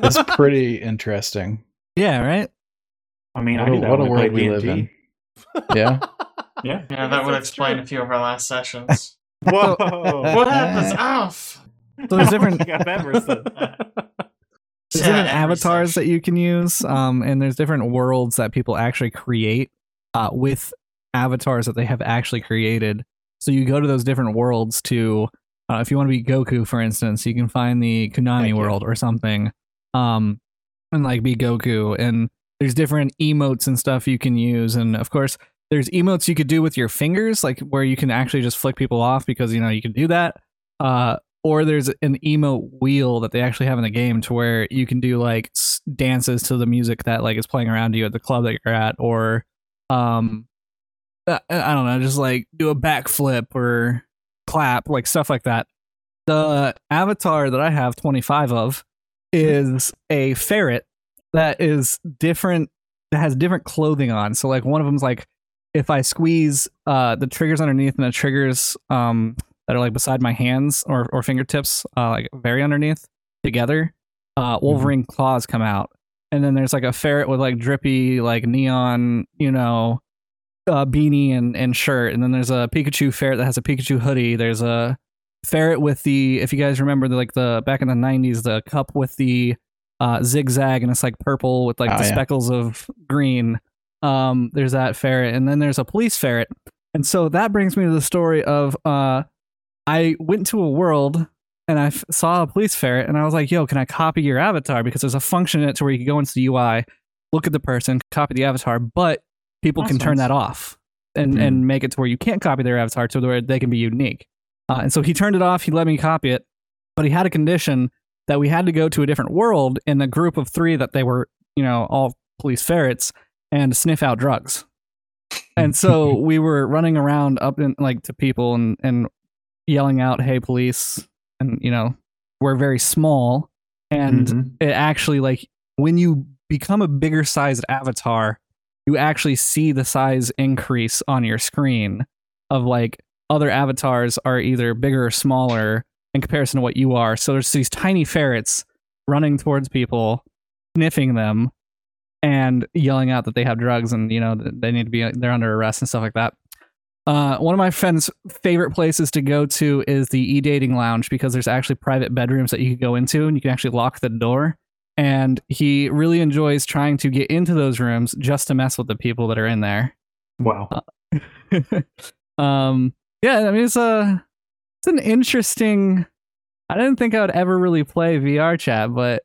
is *laughs* pretty interesting. Yeah, right. I mean, What I a, do that what a when I world we live D&D. in. *laughs* Yeah. Yeah. Yeah, that would explain a few of our last sessions. *laughs* Whoa. what happens off? So there's different- I don't think I've ever said that. *laughs* There's Yeah, different every avatars that you can use, um, and there's different worlds that people actually create uh, with avatars that they have actually created. So you go to those different worlds to, uh, if you want to be Goku, for instance, you can find the Konami Heck yeah. world or something, um, and like be Goku. And there's different emotes and stuff you can use, and of course, there's emotes you could do with your fingers, like where you can actually just flick people off because you know you can do that. Uh, or there's an emote wheel that they actually have in the game to where you can do like dances to the music that like is playing around you at the club that you're at or um I don't know just like do a backflip or clap like stuff like that the avatar that i have 25 of is a ferret that is different that has different clothing on so like one of them's like if i squeeze uh the triggers underneath and the triggers um that are like beside my hands or, or fingertips, uh, like very underneath together, uh, Wolverine claws come out. And then there's like a ferret with like drippy, like neon, you know, uh, beanie and, and shirt. And then there's a Pikachu ferret that has a Pikachu hoodie. There's a ferret with the, if you guys remember, the, like the back in the 90s, the cup with the uh, zigzag and it's like purple with like Oh, the yeah. speckles of green. Um, there's that ferret. And then there's a police ferret. And so that brings me to the story of uh, I went to a world and I f- saw a police ferret and I was like, yo, can I copy your avatar? Because there's a function in it to where you can go into the UI, look at the person, copy the avatar, but people That's can turn that off and, Hmm. and make it to where you can't copy their avatar to where they can be unique. Uh, and so he turned it off. He let me copy it, but he had a condition that we had to go to a different world in the group of three that they were, you know, all police ferrets and sniff out drugs. And so *laughs* we were running around up in like to people and, and yelling out, "Hey, police!" And you know, we're very small, and Mhm. it actually like when you become a bigger sized avatar, you actually see the size increase on your screen of like other avatars are either bigger or smaller in comparison to what you are. So there's these tiny ferrets running towards people, sniffing them, and yelling out that they have drugs and you know they need to be they're under arrest and stuff like that. Uh, one of my friend's favorite places to go to is the e-dating lounge because there's actually private bedrooms that you can go into and you can actually lock the door. And he really enjoys trying to get into those rooms just to mess with the people that are in there. Wow. *laughs* um, yeah, I mean it's a it's an interesting. I didn't think I would ever really play VR chat, but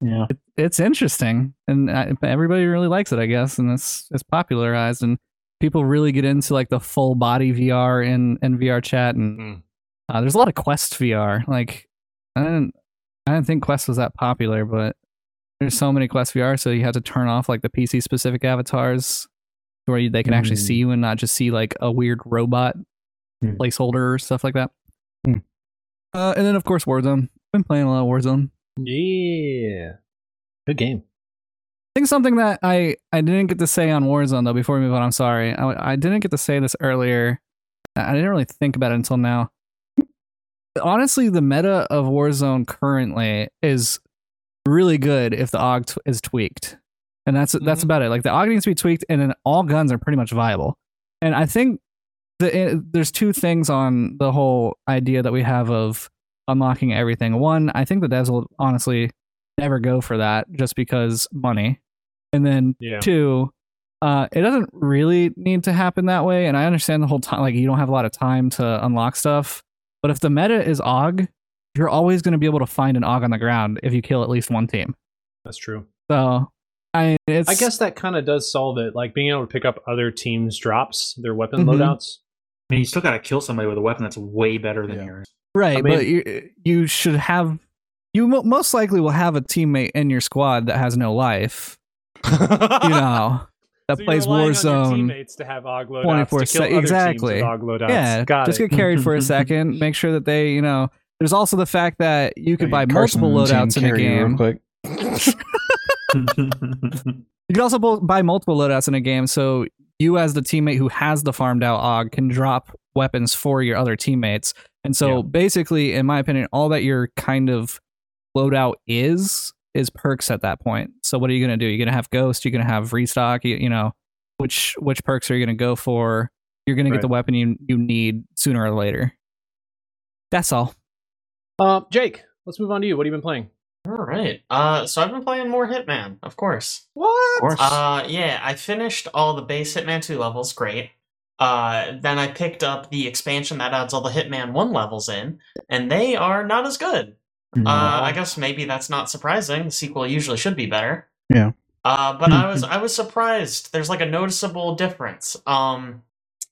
Yeah. it's interesting, and I, everybody really likes it, I guess, and it's it's popularized, and people really get into like the full body VR in in VR chat, and Mm. uh, there's a lot of Quest VR. Like I didn't I didn't think Quest was that popular, but there's so many Quest VR, so you have to turn off like the PC specific avatars where you, they can actually Mm. see you and not just see like a weird robot Hmm. placeholder or stuff like that. Hmm. Uh, and then of course Warzone. Been playing a lot of Warzone. Yeah. Good game. I think something that I I didn't get to say on Warzone though. Before we move on, I'm sorry. I, I didn't get to say this earlier. I didn't really think about it until now. Honestly, the meta of Warzone currently is really good if the AUG t- is tweaked, and that's that's Mhm. about it. Like the AUG needs to be tweaked, and then all guns are pretty much viable. And I think the, eh, there's two things on the whole idea that we have of unlocking everything. One, I think the devs will honestly never go for that just because money, and then Yeah. two, uh, it doesn't really need to happen that way. And I understand the whole time, like you don't have a lot of time to unlock stuff. But if the meta is AUG, you're always going to be able to find an AUG on the ground if you kill at least one team. That's true. So, I it's I guess that kind of does solve it. Like being able to pick up other teams' drops, their weapon Mhm. loadouts. I mean, you still got to kill somebody with a weapon that's way better than Yeah. yours. right. I mean- but you you should have you mo- most likely will have a teammate in your squad that has no life. You *laughs* know that So plays relying on your Warzone. to have AUG 24 to se- exactly. teams with AUG loadouts. Yeah, Got just it. get carried for a *laughs* second. Make sure that they, you know. There's also the fact that you could buy Carson multiple loadouts in a carry you real game. quick. *laughs* You can also buy multiple loadouts in a game, so you as the teammate who has the farmed out AUG can drop weapons for your other teammates. And so Yeah. basically, in my opinion, all that your kind of loadout is is perks at that point. So what are you gonna do? You're gonna have ghost. You're gonna have restock. You, you know, which which perks are you gonna go for? You're gonna Right. get the weapon you you need sooner or later. That's all. Uh, Jake, let's move on to you. What have you been playing? All right. Uh, so I've been playing more Hitman, of course. What? Of course. Uh, yeah, I finished all the base Hitman 2 levels, great. Uh, then I picked up the expansion that adds all the Hitman 1 levels in, and they are not as good. Mm-hmm. Uh, I guess maybe that's not surprising. The sequel usually should be better. Yeah. Uh, but I was *laughs* I was surprised. There's like a noticeable difference. Um,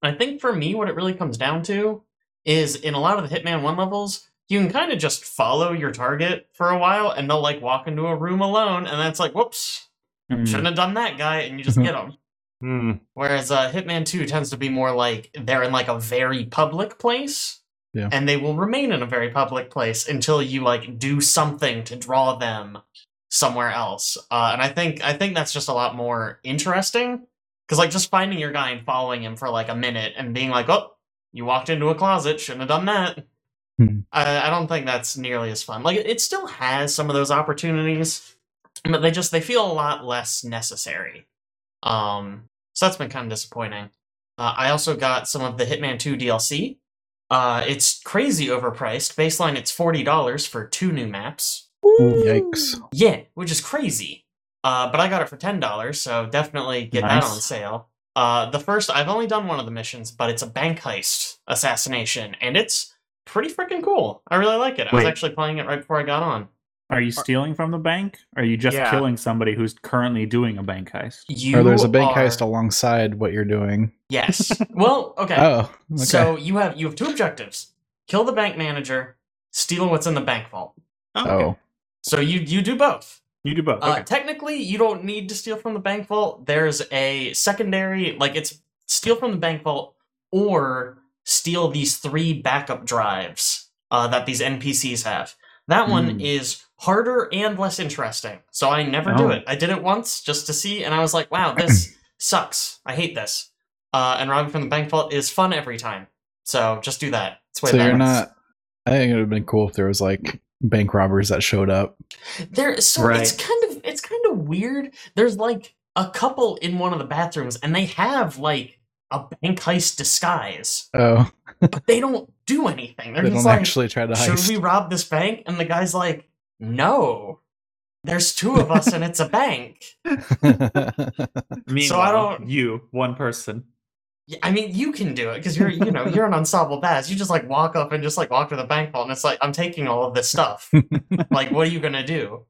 I think for me, what it really comes down to is in a lot of the Hitman One levels, you can kind of just follow your target for a while, and they'll like walk into a room alone, and then it's like, whoops, Mm. shouldn't have done that guy, and you just Mhm. get them. Hmm. Whereas uh, Hitman 2 tends to be more like they're in like a very public place. Yeah. And they will remain in a very public place until you like do something to draw them somewhere else. Uh, and I think I think that's just a lot more interesting. Cause like just finding your guy and following him for like a minute and being like, oh, you walked into a closet, shouldn't have done that. Hmm. I, I don't think that's nearly as fun. Like it, it still has some of those opportunities, but they just they feel a lot less necessary. Um, so that's been kind of disappointing. Uh, I also got some of the Hitman 2 DLC. Uh, it's crazy overpriced. Baseline, it's forty dollars for two new maps. Yikes. Yeah, which is crazy. Uh, but I got it for ten dollars, so definitely get that on sale. Uh, the first, I've only done one of the missions, but it's a bank heist assassination, and it's pretty freaking cool. I really like it. I was actually playing it right before I got on. Are you stealing from the bank? Or are you just Yeah. killing somebody who's currently doing a bank heist? You or there's a bank are- heist alongside what you're doing. Yes. *laughs* well, okay. Oh, okay. So you have you have two objectives: kill the bank manager, steal what's in the bank vault. oh, So you you do both. You do both. Uh, Okay. technically, you don't need to steal from the bank vault. There's a secondary, like it's steal from the bank vault or steal these three backup drives uh, that these NPCs have. That one Hmm. is harder and less interesting. So I never do Oh. it. I did it once just to see, and I was like, wow, *clears throat* this sucks. I hate this. Uh, and robbing from the bank vault is fun every time. So just do that. It's way so you're better. not. I think it would have been cool if there was like bank robbers that showed up. There, so Right. it's kind of it's kind of weird. There's like a couple in one of the bathrooms, and they have like a bank heist disguise, Oh, but they don't do anything. They're they just don't like, actually try to "Should heist. we rob this bank?" And the guy's like, "No, there's two of us, and it's a bank." *laughs* Meanwhile, don't- you, one person. I mean, you can do it because you're you know you're an unstoppable badass. You just like walk up and just like walk to the bank vault, and it's like I'm taking all of this stuff. *laughs* like what are you gonna do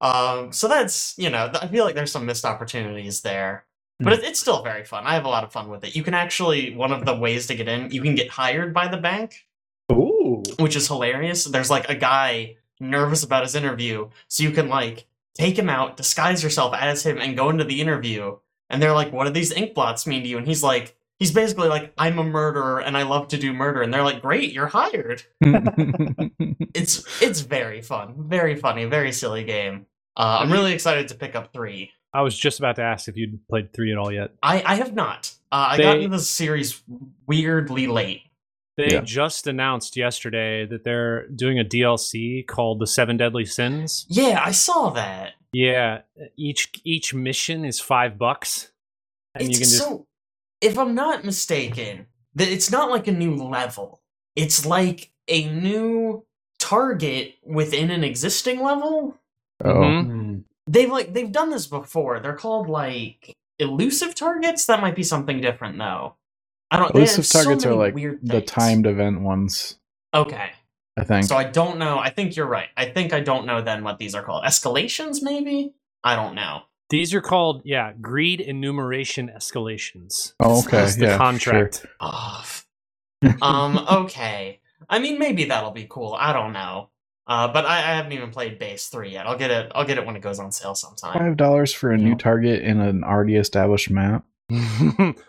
um so that's you know i feel like there's some missed opportunities there but it, it's still very fun. I have a lot of fun with it. You can actually one of the ways to get in you can get hired by the bank Ooh. which is hilarious. There's like a guy nervous about his interview so you can like take him out disguise yourself as him and go into the interview and they're like what do these ink blots mean to you? And he's like he's basically like i'm a murderer and i love to do murder. And they're like great you're hired. *laughs* It's it's very fun, very funny, very silly game. Uh, I'm really excited to pick up three. I was just about to ask if you'd played three at all yet. I I have not. Uh, I got into the series weirdly late. They Yeah. just announced yesterday that they're doing a DLC called The Seven Deadly Sins. Yeah, I saw that. Yeah, each each mission is five bucks, and It's you can just so, if I'm not mistaken, that it's not like a new level. It's like a new target within an existing level. Oh, Mhm. They've like they've done this before. They're called like elusive targets. That might be something different though. I don't. they have elusive so targets are like weird the timed event ones. Okay, I think. so I don't know. I think you're right. I think I don't know then what these are called. Escalations, maybe. I don't know. these are called yeah greed enumeration escalations. oh, okay. That's the yeah, contract. Oh, um. Okay. I mean, maybe that'll be cool. I don't know. Uh, but I, I haven't even played base three yet. I'll get it. I'll get it when it goes on sale sometime. Five dollars for a new target in an already established map. *laughs*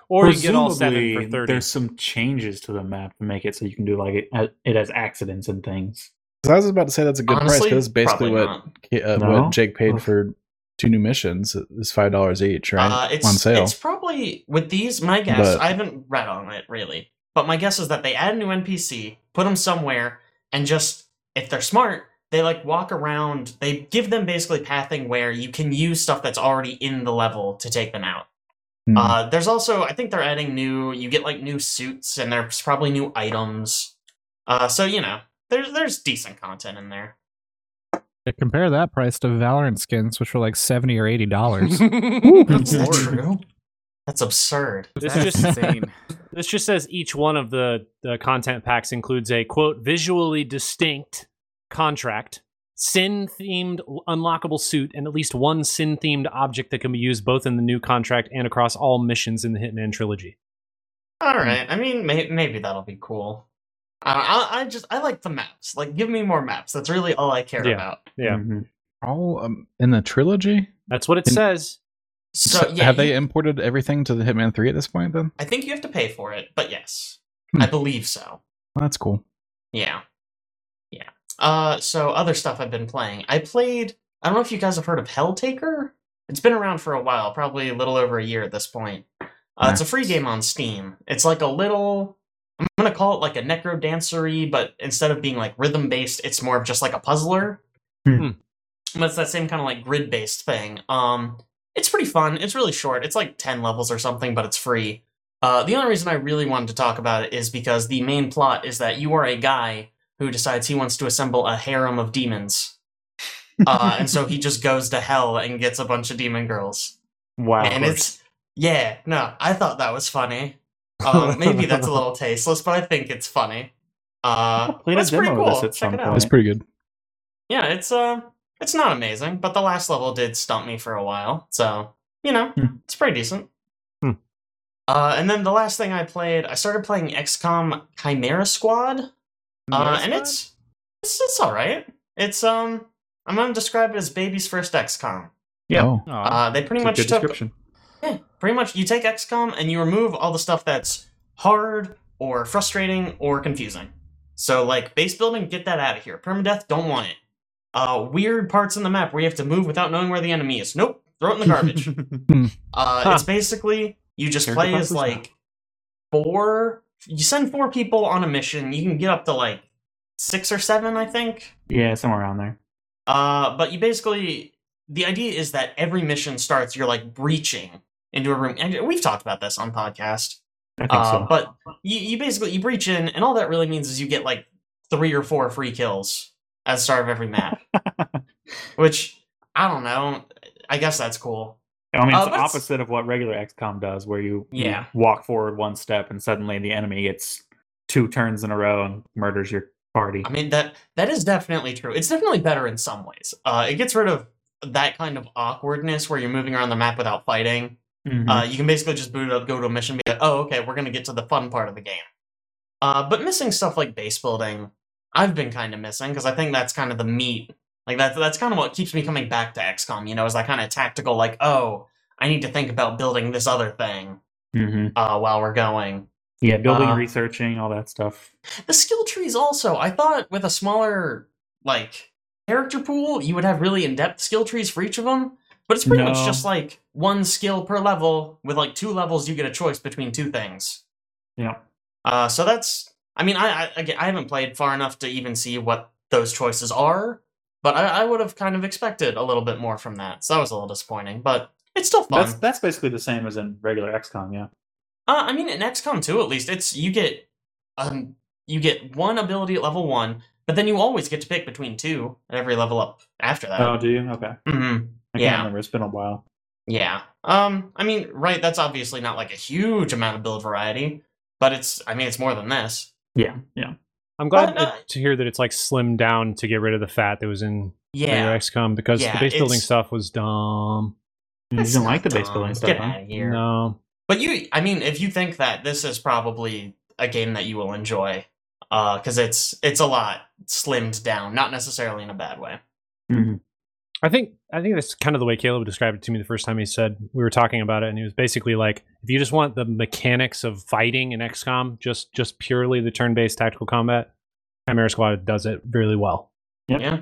or you get all seven for thirty. There's some changes to the map to make it so you can do like it, it has accidents and things. 'Cause I was about to say that's a good price Honestly, because basically what uh, No? what Jake paid for two new missions is five dollars each, right? Uh, it's on sale. it's probably with these. My guess. But- I haven't read on it really, but my guess is that they add a new NPC, put them somewhere, and just if they're smart, they like walk around. They give them basically pathing where you can use stuff that's already in the level to take them out. Hmm. Uh, there's also, I think they're adding new. You get like new suits, and there's probably new items. Uh, so you know, there's there's decent content in there. Yeah, compare that price to Valorant skins, which were like seventy or eighty dollars. Is that true? That's absurd. This That's just *laughs* insane. This just says each one of the, the content packs includes a quote visually distinct contract, sin themed unlockable suit, and at least one sin themed object that can be used both in the new contract and across all missions in the Hitman trilogy. All right. I mean, may- maybe that'll be cool. I, I I just I like the maps. Like, give me more maps. That's really all I care Yeah. about. Yeah, Mhm. All um, in the trilogy. that's what it And- says. So, So yeah, have they imported everything to the Hitman Three at this point? Then I think you have to pay for it, but yes, Hmm. I believe so. Well, that's cool. Yeah, yeah. Uh, so other stuff I've been playing. I played. I don't know if you guys have heard of Helltaker. It's been around for a while, probably a little over a year at this point. Uh, It's a free game on Steam. It's like a little. I'm gonna call it like a necro dancery, but instead of being like rhythm based, it's more of just like a puzzler. Hmm. But it's that same kind of like grid based thing. Um, it's pretty fun. It's really short. It's like ten levels or something, but it's free. Uh, the only reason I really wanted to talk about it is because the main plot is that you are a guy who decides he wants to assemble a harem of demons. *laughs* Uh, and so he just goes to hell and gets a bunch of demon girls. Wow. and it's yeah, no, I thought that was funny. Um, *laughs* maybe that's a little tasteless, but I think it's funny. Uh, I played a that's pretty of cool. this at Check some it out. It's pretty good. Yeah, it's uh, it's not amazing, but the last level did stump me for a while, so you know, Hmm. it's pretty decent. Hmm. Uh, and then the last thing I played, I started playing XCOM Chimera Squad. Uh, and it's it's it's all right. It's um, I'm gonna describe it as baby's first XCOM. Yeah. Oh, Uh, they pretty It's a much good took description. yeah, pretty much. You take XCOM and you remove all the stuff that's hard or frustrating or confusing. So like base building, get that out of here. Permadeath, don't want it. Uh, weird parts in the map where you have to move without knowing where the enemy is. Nope, throw it in the garbage. *laughs* Uh, Huh. It's basically you just Character play as classes? like four. You send four people on a mission. You can get up to like six or seven, I think. yeah, somewhere around there. Uh, but you basically the idea is that every mission starts. You're like breaching into a room, and we've talked about this on podcast. I think Uh, so. But you, you basically you breach in, and all that really means is you get like three or four free kills at the start of every map. *laughs* which I don't know. I guess that's cool. I mean, Uh, it's the opposite of what regular XCOM does, where you, you Yeah. walk forward one step and suddenly the enemy gets two turns in a row and murders your party. I mean that that is definitely true. It's definitely better in some ways. Uh, it gets rid of that kind of awkwardness where you're moving around the map without fighting. Mhm. Uh, you can basically just boot it up, go to a mission, be like, oh, okay, we're gonna get to the fun part of the game. Uh, but missing stuff like base building, I've been kind of missing because I think that's kind of the meat. Like that's that's kind of what keeps me coming back to XCOM. You know, is that kind of tactical, like, oh, I need to think about building this other thing Mhm. uh, while we're going. Yeah, building, Uh, researching, all that stuff. The skill trees also, I thought with a smaller like character pool, you would have really in-depth skill trees for each of them. But it's pretty much just like one skill per level. With like two levels, you get a choice between two things. Yeah. Uh, so that's I mean, I I, again, I haven't played far enough to even see what those choices are, but I, I would have kind of expected a little bit more from that. So that was a little disappointing, but it's still fun. That's that's basically the same as in regular XCOM, yeah. Uh, I mean, in XCOM 2, at least, it's you get um you get one ability at level one, but then you always get to pick between two at every level up after that. Oh, do you? Okay. hmm I Yeah. can't remember. It's been a while. Yeah. Um. I mean, right. That's obviously not like a huge amount of build variety, but it's. I mean, it's more than this. Yeah, yeah. I'm glad But, uh, to hear that it's like slimmed down to get rid of the fat that was in Yeah. regular XCOM because Yeah, the base building stuff was dumb. You didn't like not the base building stuff, Get huh? out of here. No, But you, I mean, if you think that this is probably a game that you will enjoy, uh, because it's it's a lot slimmed down, not necessarily in a bad way. Mhm. I think I think that's kind of the way Caleb described it to me the first time he said we were talking about it, and he was basically like, if you just want the mechanics of fighting in XCOM, just just purely the turn-based tactical combat, Chimera Squad does it really well. Yep. Yeah.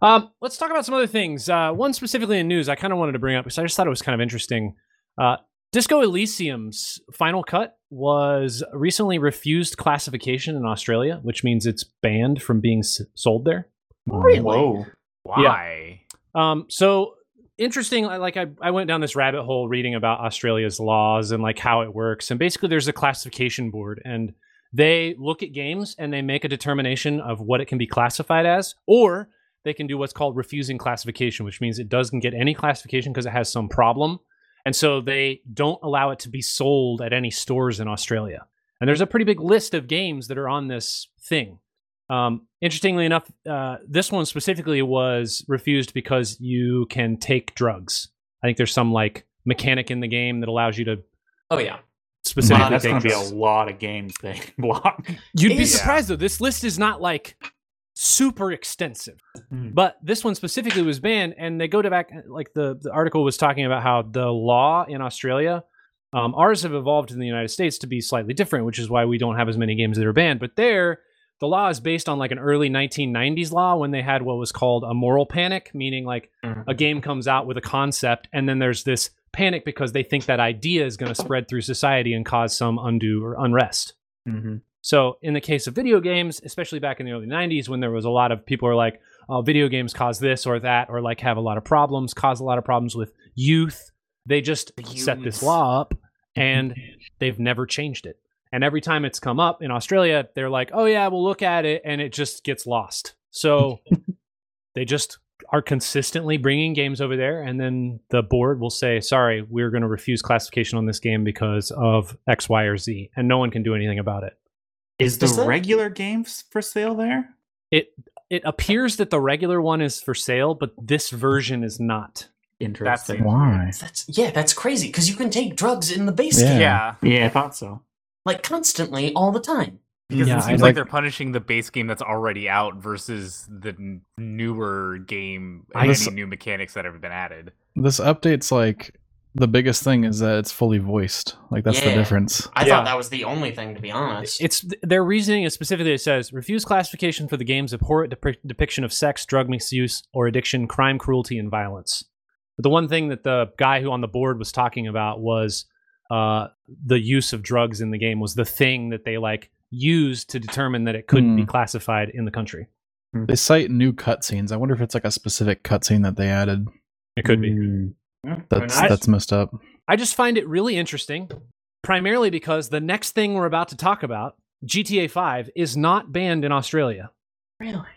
Um, let's talk about some other things. Uh, one specifically in news I kind of wanted to bring up because I just thought it was kind of interesting. Uh, Disco Elysium's final cut was recently refused classification in Australia, which means it's banned from being s- sold there. Really? Whoa. Why? Um, so interesting. Like I, I went down this rabbit hole reading about Australia's laws and like how it works. And basically, there's a classification board, and they look at games and they make a determination of what it can be classified as, or they can do what's called refusing classification, which means it doesn't get any classification because it has some problem. And so they don't allow it to be sold at any stores in Australia. And there's a pretty big list of games that are on this thing. Um, interestingly enough, uh, this one specifically was refused because you can take drugs. I think there's some like mechanic in the game that allows you to Oh yeah. specifically Wow, that's going to be a lot of games they *laughs* block. You'd be Yeah. surprised though. This list is not like super extensive, Hmm. but this one specifically was banned. And they go to back like the the article was talking about how the law in Australia, um, ours have evolved in the United States to be slightly different, which is why we don't have as many games that are banned. But there, the law is based on like an early 1990s law when they had what was called a moral panic, meaning like Mhm. a game comes out with a concept and then there's this panic because they think that idea is going to spread through society and cause some undue or unrest. Mhm. So, in the case of video games, especially back in the early 90s when there was a lot of people are like, oh, video games cause this or that, or like have a lot of problems, cause a lot of problems with youth, they just The set this law up and they've never changed it. And every time it's come up in Australia, they're like, oh, yeah, we'll look at it, and it just gets lost. So, *laughs* they just are consistently bringing games over there and then the board will say sorry we're going to refuse classification on this game because of x y or z and no one can do anything about it Is the that- regular games for sale there? it it appears that the regular one is for sale but this version is not Interesting. seems- Why? That's yeah. That's crazy because you can take drugs in the base Yeah. game Yeah. Yeah, I thought so. Like constantly all the time. Because Yeah, it seems like- like they're punishing the base game that's already out versus the n- newer game I and just- any new mechanics that have been added. This update's like the biggest thing is that it's fully voiced. Like that's the difference. I Yeah. thought that was the only thing to be honest. it's their reasoning is specifically it says refuse classification for the game's abhorrent depi- depiction of sex drug misuse or addiction crime cruelty and violence but the one thing that the guy who on the board was talking about was uh, the use of drugs in the game was the thing that they like used to determine that it couldn't be Hmm. classified in the country They cite new cutscenes. I wonder if it's like a specific cutscene that they added. it could be Mm. That's nice. that's messed up. I just find it really interesting, primarily because the next thing we're about to talk about, GTA 5, is not banned in Australia. really.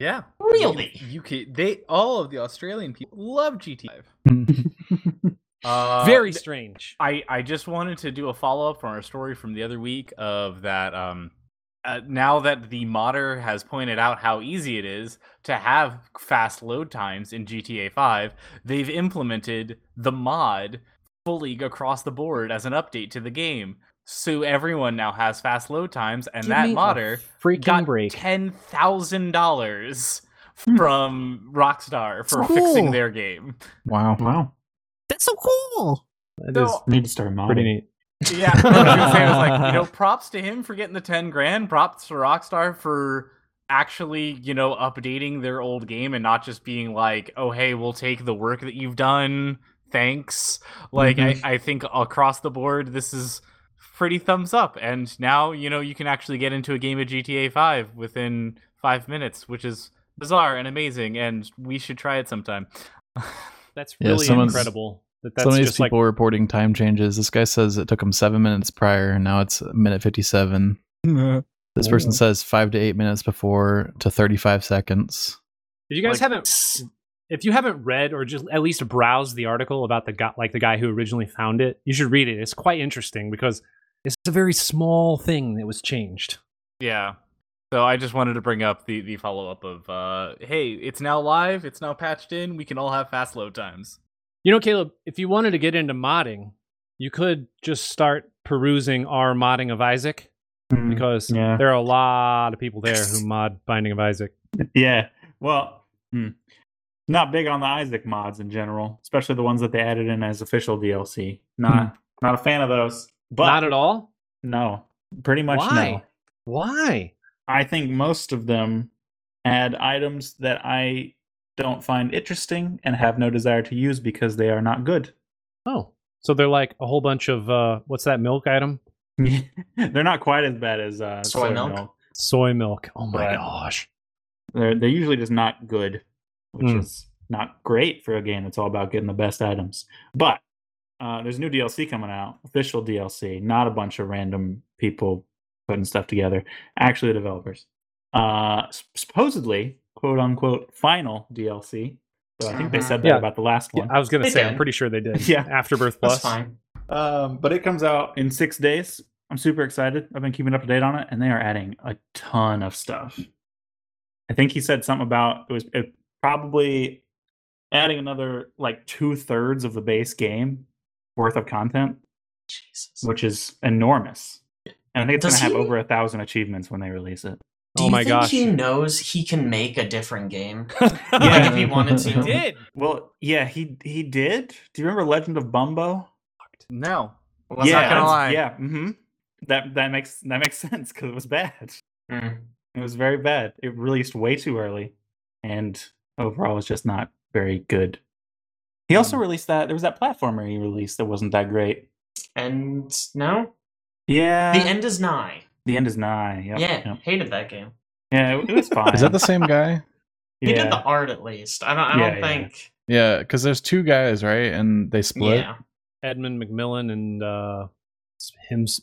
Yeah. Really? You can, they all of the Australian people love GTA. *laughs* Uh, Very strange. I, I just wanted to do a follow up from our story from the other week of that. Um, uh, now that the modder has pointed out how easy it is to have fast load times in GTA 5, they've implemented the mod fully across the board as an update to the game. So everyone now has fast load times, and Give that modder freaking got break. ten thousand dollars from Rockstar for fixing their game. Wow. Wow. That's so cool. That No, is Need to start modding. pretty neat. Yeah, I was say, I was like, you know, *laughs* props to him for getting the ten grand. Props to Rockstar for actually, you know, updating their old game and not just being like, oh, hey, we'll take the work that you've done. Thanks. Like, I, mm-hmm. I think across the board, this is pretty thumbs up. And now you know you can actually get into a game of GTA 5 within five minutes, which is bizarre and amazing. And we should try it sometime. *laughs* That's Yeah, really someone's- incredible. That that's Some of these just like people reporting time changes. This guy says it took him seven minutes prior, and now it's minute fifty-seven. *laughs* This person Oh. says five to eight minutes before to thirty-five seconds. If you guys Like, haven't, if you haven't read or just at least browsed the article about the guy, like the guy who originally found it, you should read it. It's quite interesting because it's a very small thing that was changed. Yeah. So I just wanted to bring up the the follow up of uh hey, it's now live, it's now patched in, we can all have fast load times. You know, Caleb, if you wanted to get into modding, you could just start perusing our modding of Isaac Mm, because yeah. there are a lot of people there who mod Binding of Isaac. Yeah. Well, hmm. not big on the Isaac mods in general, especially the ones that they added in as official DLC. Not not a fan of those. But Not at all. no, pretty much Why? no. Why? I think most of them add items that I don't find interesting and have no desire to use because they are not good. Oh, so they're like a whole bunch of uh, what's that milk item? *laughs* they're not quite as bad as uh, Soy milk? Soy milk. Oh my Right. gosh. They're they're usually just not good, which Hmm. is not great for a game that's all about getting the best items. But uh, there's new DLC coming out, official DLC, not a bunch of random people putting stuff together. Actually, the developers. Uh, supposedly, quote unquote, final DLC. So I think they Mhm. said that Yeah. about the last Yeah, one. I was gonna They say. I'm pretty sure they did. *laughs* Yeah. Afterbirth Plus. That's Plus. fine. Um, but it comes out in six days. I'm super excited. I've been keeping up to date on it, and they are adding a ton of stuff. I think he said something about it was it probably adding another like two thirds of the base game worth of content, Jesus. which is enormous. And I think it's going to have he- over a thousand achievements when they release it. Do Oh you my think gosh. he knows he can make a different game? *laughs* Yeah. Like if he wanted to. He did. Well, yeah, he he did. Do you remember Legend of Bumbo? No. Was yeah, that gonna good? lie. yeah. hmm That that makes that makes *laughs* sense because it was bad. Mm. It was very bad. It released way too early, and overall was just not very good. He also Hmm. released that there was that platformer he released that wasn't that great. And no, Yeah, the end is nigh. The end is nigh. Yep, yeah, yep. hated that game. yeah. It, it was fine. Is that the same guy? *laughs* He yeah. did the art at least. I don't. I Yeah, don't yeah. think. Yeah, because there's two guys, right? And they split. Yeah. Edmund McMillen and uh, Hims.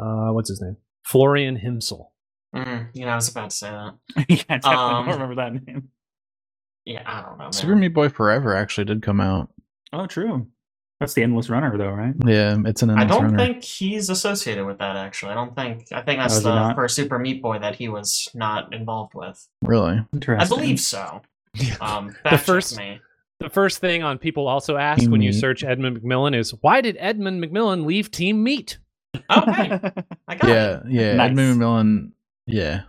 Uh, what's his name? Florian Himsel. Mm, you know, I was about to say that. *laughs* yeah, I definitely Um, don't *laughs* remember that name. Yeah, I don't know. Man. Super Meat Boy Forever actually did come out. Oh, true. That's the endless runner, though, right? Yeah, it's an I don't runner. think he's associated with that. Actually, I don't think. I think that's Oh, the not? first Super Meat Boy that he was not involved with. really. Interesting. I believe so. Um, The first- me. The first thing on people also ask when you search Edmund McMillen is why did Edmund McMillen leave Team Meat? Oh, hey, *laughs* I got Yeah, it. yeah. Nice. Edmund McMillen. Yeah,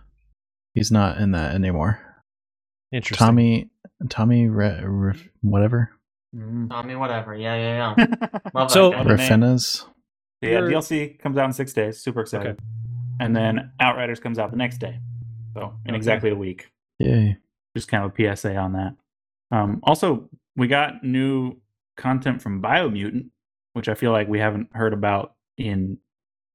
he's not in that anymore. Interesting. Tommy, Tommy, Re, Re, whatever. Mm. Tommy, whatever. Yeah, yeah, yeah. *laughs* Love So- that guy. What a name. Refenes. Yeah, You're- DLC comes out in six days. Super excited. Okay. And then Outriders comes out the next day. So in Okay. exactly a week. Yay. Just kind of a PSA on that. Um, also, we got new content from Biomutant, which I feel like we haven't heard about in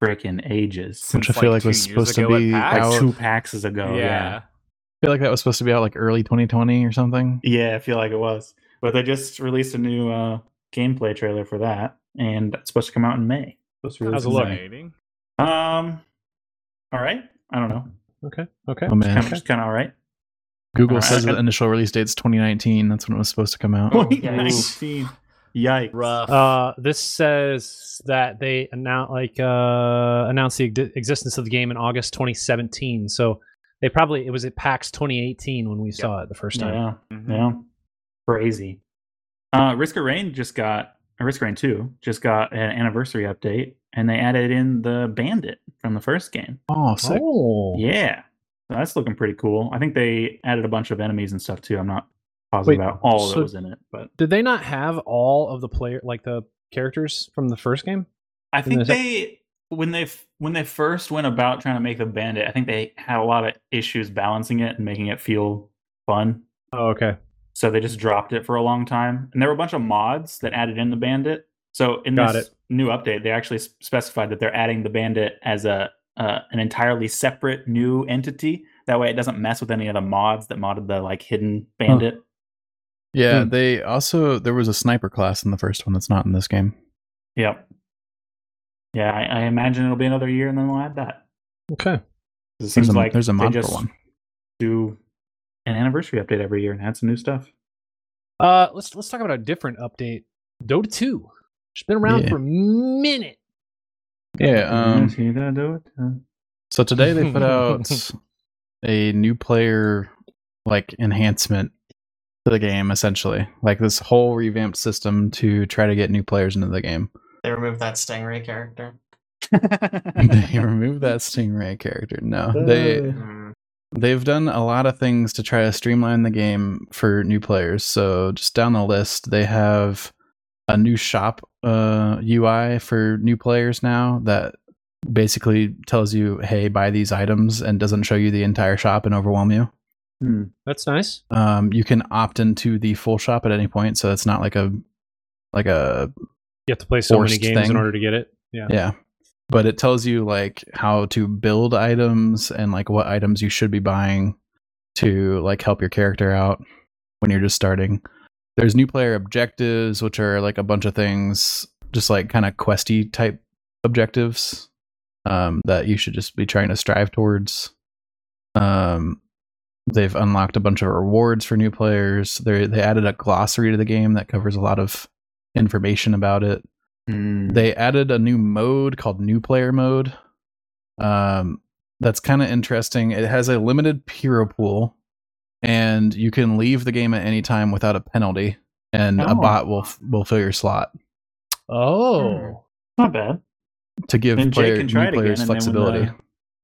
frickin' ages. Which I feel like was supposed to be PAX. Like two PAX ago. yeah. Yeah. I feel like that was supposed to be out like early 2020 or something. Yeah, I feel like it was. But they just released a new uh, gameplay trailer for that, and it's supposed to come out in May. Supposed to How's it in look? Um, all right. I don't know. Okay. Okay. Oh man, Kind just kind of all right. Google Alright. says the initial release date's 2019. That's when it was supposed to come out. Oh, 2019. Yikes. Rough. Uh, this says that they announce like uh, announced the ex- existence of the game in August 2017. So they probably it was at PAX 2018 when we saw it the first time. Yeah, Mhm. yeah. Crazy. Uh, Risk of Rain just got uh, Risk of Rain 2 just got an anniversary update, and they added in the bandit from the first game. Oh, sick. Oh, Yeah, so that's looking pretty cool. I think they added a bunch of enemies and stuff too. I'm not positive Wait, about all so- that was in it, but Did they not have all of the player like the characters from the first game? I think there's they when they when they first went about trying to make the bandit, I think they had a lot of issues balancing it and making it feel fun. Oh, okay. So they just dropped it for a long time. And there were a bunch of mods that added in the bandit So in Got this new update, they actually specified that they're adding the bandit as a uh, an entirely separate new entity. That way, it doesn't mess with any of the mods that modded the like hidden bandit. Yeah, Hmm. they also there was a sniper class in the first one that's not in this game. Yep. Yeah, I, I imagine it'll be another year, and then we'll add that. Okay. It There's seems a, like there's a mod for one. do an anniversary update every year and add some new stuff. Uh, let's let's talk about a different update. Dota 2. It's been around Yeah. for a minute. Yeah. Um, See that do it? Uh, so today they put *laughs* out a new player like enhancement to the game, essentially, like this whole revamped system to try to get new players into the game. They removed that Stingray character. *laughs* they removed that Stingray character. No, they Mm. They've done a lot of things to try to streamline the game for new players. So just down the list, they have a new shop uh, UI for new players now that basically tells you, "Hey, buy these items," and doesn't show you the entire shop and overwhelm you. Hmm. That's nice. Um, you can opt into the full shop at any point, so it's not like a like a You have to play so many Forced games in order to get it. Yeah. Yeah. But it tells you like how to build items and like what items you should be buying to like help your character out when you're just starting. There's new player objectives, which are like a bunch of things, just like kind of questy type objectives um, that you should just be trying to strive towards. Um, they've unlocked a bunch of rewards for new players. They they added a glossary to the game that covers a lot of information about it Hmm. they added a new mode called new player mode um that's kind of interesting it has a limited hero pool and you can leave the game at any time without a penalty and a Oh. bot will will fill your slot Oh. Not bad. to give Then player, can try new it again, players and then when Hmm. flexibility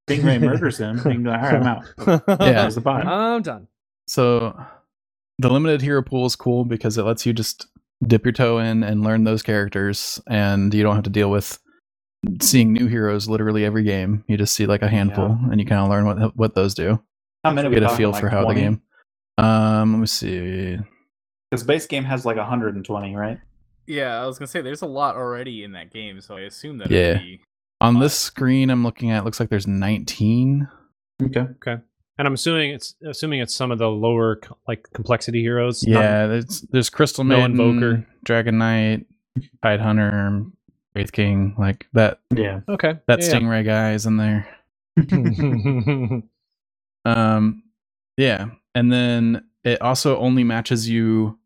the Stingray murders him. He can go, all right, I'm out. *laughs* Yeah. There's the bot. I'm done. so the limited hero pool is cool because it lets you just dip your toe in and learn those characters and you don't have to deal with seeing new heroes literally every game you just see like a handful and you kind of learn what what those do How many? get a feel for how the game. Um, let me see. Because base game has like 120, right? Yeah, I was gonna say there's a lot already in that game, so I assume that Yeah. be On this screen, I'm looking at. Looks like there's 19. Okay. Okay. And I'm assuming it's assuming it's some of the lower like complexity heroes. not- Yeah, there's there's Crystal No Maiden, Invoker. Dragon Knight, Tide Hunter, Wraith King, like that. Yeah. okay. That Yeah, Stingray guy is in there. yeah. *laughs* Um, yeah, and then it also only matches you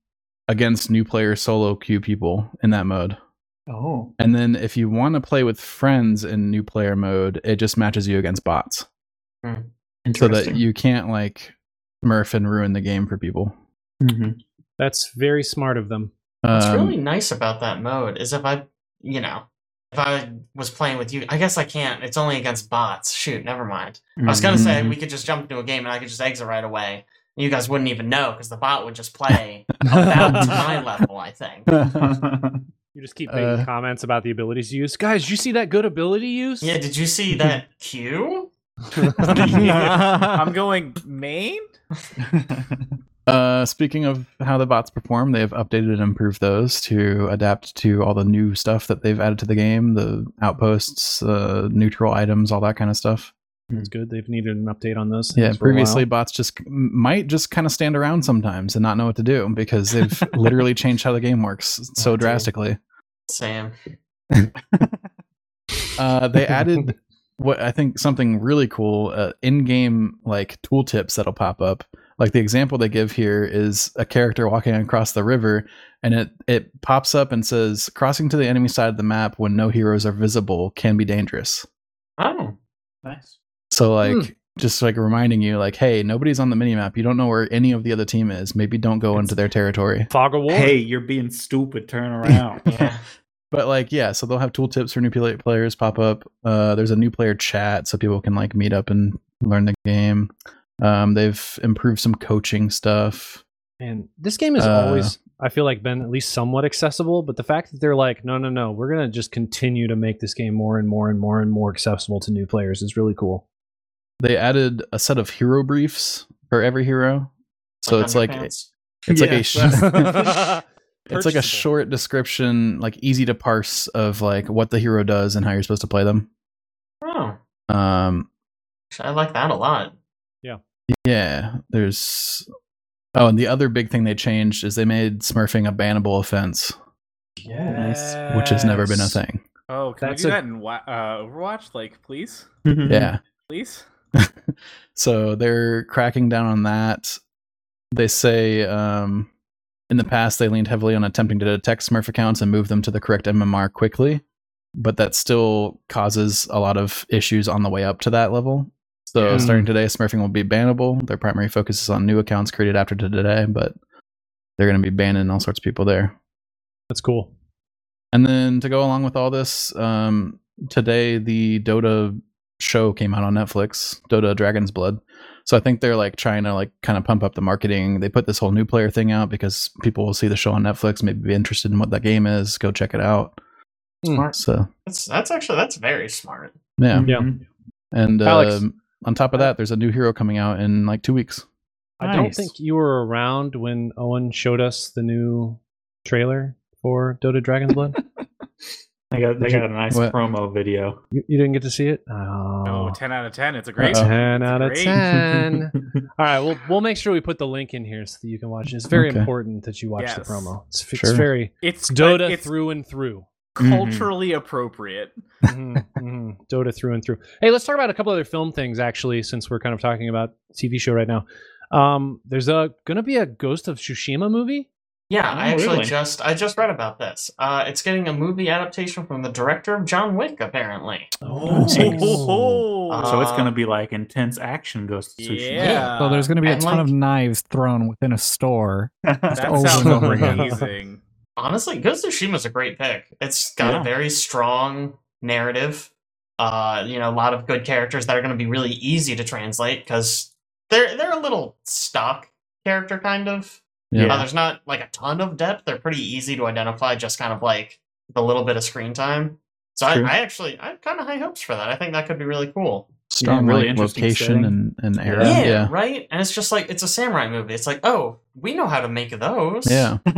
against new player solo queue people in that mode. Oh. And then if you want to play with friends in new player mode, it just matches you against bots. So that you can't like Murph and ruin the game for people. Mhm. That's very smart of them. What's Um, really nice about that mode is if I, you know, if I was playing with you, I guess I can't. It's only against bots. Shoot, never mind. I was gonna say Mhm. we could just jump into a game and I could just exit right away. You guys wouldn't even know because the bot would just play about to my *laughs* level. I think. You just keep making Uh, comments about the abilities you use. Guys, did you see that good ability use? Yeah. Did you see that Q? *laughs* I'm going main. *laughs* uh, speaking of how the bots perform, they've updated and improved those to adapt to all the new stuff that they've added to the game, the outposts, uh, neutral items, all that kind of stuff. It's good. They've needed an update on those. Yeah, things for a previously bots just might just kind of stand around sometimes and not know what to do because they've *laughs* literally changed how the game works so drastically. Sam. Uh, they added what I think something really cool uh, in-game like tooltips that'll pop up. Like the example they give here is a character walking across the river, and it it pops up and says, "Crossing to the enemy side of the map when no heroes are visible can be dangerous." Oh. nice. So like. Hmm. Just like reminding you, like, hey, nobody's on the minimap. You don't know where any of the other team is. Maybe don't go into their territory. Fog of War. Hey, you're being stupid. Turn around. *laughs* Yeah. But like, yeah, so they'll have tooltips for new players pop up. Uh, there's a new player chat, so people can like meet up and learn the game. Um, they've improved some coaching stuff. And this game has Uh, always, I feel like, been at least somewhat accessible. But the fact that they're like, no, no, no, we're gonna just continue to make this game more and more and more and more accessible to new players is really cool. They added a set of hero briefs for every hero, so it's like Underpants. it's like a sh- *laughs* *laughs* it's like a short description, like easy to parse of like what the hero does and how you're supposed to play them. Oh, Um, I like that a lot. yeah, Yeah. there's. Oh, and the other big thing they changed is they made smurfing a bannable offense, Nice. which has never been a thing. Oh, can That's we do a- that in uh, Overwatch? Like, please, Yeah. please. *laughs* so they're cracking down on that. They say um, in the past they leaned heavily on attempting to detect Smurf accounts and move them to the correct MMR quickly, but that still causes a lot of issues on the way up to that level. So Yeah. starting today, Smurfing will be bannable. Their primary focus is on new accounts created after today, but they're going to be banning all sorts of people there. That's cool. And then to go along with all this, um, today the Dota show came out on Netflix, Dota Dragon's Blood. So I think they're like trying to like kind of pump up the marketing. They put this whole new player thing out because people will see the show on Netflix, maybe be interested in what that game is, go check it out. Smart. So That's that's actually that's very smart. yeah, Yeah. And Alex. um, on top of that, there's a new hero coming out in like two weeks. I don't think you were around when Owen showed us the new trailer for Dota Dragon's Blood. *laughs* They got they Did you- got a nice what? promo video. you, you didn't get to see it? Oh. No, ten out of ten. It's a great. Uh-oh. 10 It's out of great. 10. *laughs* All right, we'll we'll make sure we put the link in here so that you can watch it. It's very Okay. important that you watch the Yes. promo. It's, it's Sure. very It's it's Dota It's through and through. culturally appropriate. Mhm, mhm. Dota through and through. Hey, let's talk about a couple other film things actually, since we're kind of talking about TV show right now. Um, there's a gonna be a Ghost of Tsushima movie. Yeah, Oh, I actually really? just I just read about this. Uh, it's getting a movie adaptation from the director of John Wick, apparently. Oh, so it's Uh, gonna be like intense action Ghost of Tsushima. Yeah. So there's going to be a and, ton of knives thrown within a store. *laughs* that over sounds and over again. amazing. Honestly, Ghost of Tsushima's a great pick. It's got Yeah. a very strong narrative. Uh, you know, a lot of good characters that are going to be really easy to translate because they're they're a little stock character kind of. Yeah. Uh, there's not like a ton of depth. They're pretty easy to identify, just kind of like the little bit of screen time. So I, I actually I have kind of high hopes for that. I think that could be really cool. Strong really like, location and, and era. Yeah, Yeah. right. And it's just like it's a samurai movie. It's like, oh, we know how to make those. Yeah. *laughs*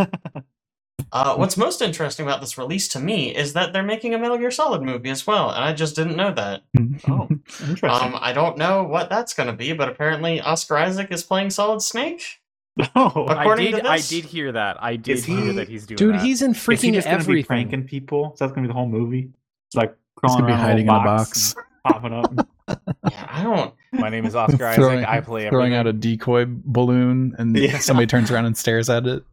Uh, what's most interesting about this release to me is that they're making a Metal Gear Solid movie as well, and I just didn't know that. *laughs* oh, interesting. Um, I don't know what that's going to be, but apparently Oscar Isaac is playing Solid Snake. *laughs* oh, I did. to I did hear that. I did Is hear that he's doing Dude, that. he's in freaking is he freaking just gonna be pranking people? So that's gonna be the whole movie. It's like He's crawling gonna be around hiding in a a box, box, popping up. *laughs* Yeah, I don't. *laughs* My name is Oscar Throwing- Isaac. I play throwing everything. out a decoy balloon, and Yeah. somebody turns around and stares at it.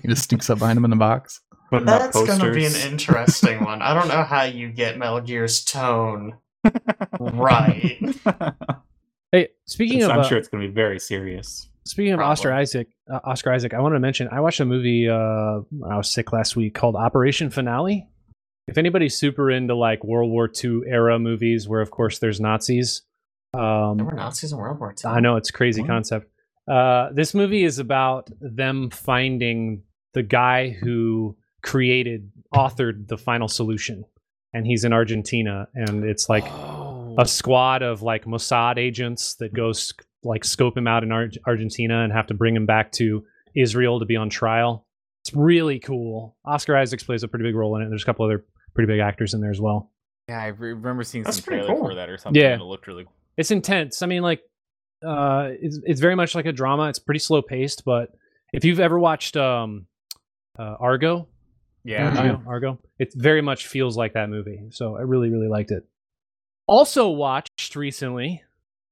He just sneaks up behind him in the box. Putting up That's going to be an interesting one. I don't know how you get Metal Gear's tone right. Hey, speaking of I'm uh, sure it's gonna be very serious. Speaking of Probably. Oscar Isaac, uh, Oscar Isaac, I wanted to mention I watched a movie uh, when I was sick last week called Operation Finale. If anybody's super into like World War II era movies, where of course there's Nazis, um, There were Nazis in World War II. I know it's a crazy concept. Uh, this movie is about them finding the guy who created, authored the final solution, and he's in Argentina, and it's like Oh. a squad of like Mossad agents that go sc- like scope him out in Ar- Argentina and have to bring him back to Israel to be on trial. It's really cool. Oscar Isaacs plays a pretty big role in it. There's a couple other pretty big actors in there as well. yeah, I remember seeing That's some pretty trailer cool. for that or something. Yeah. and it looked really. cool. it's intense. I mean, like, uh, it's it's very much like a drama. It's pretty slow paced, but if you've ever watched um, uh, Argo, Yeah. Argo, Argo, it very much feels like that movie. So I really really liked it. Also watched recently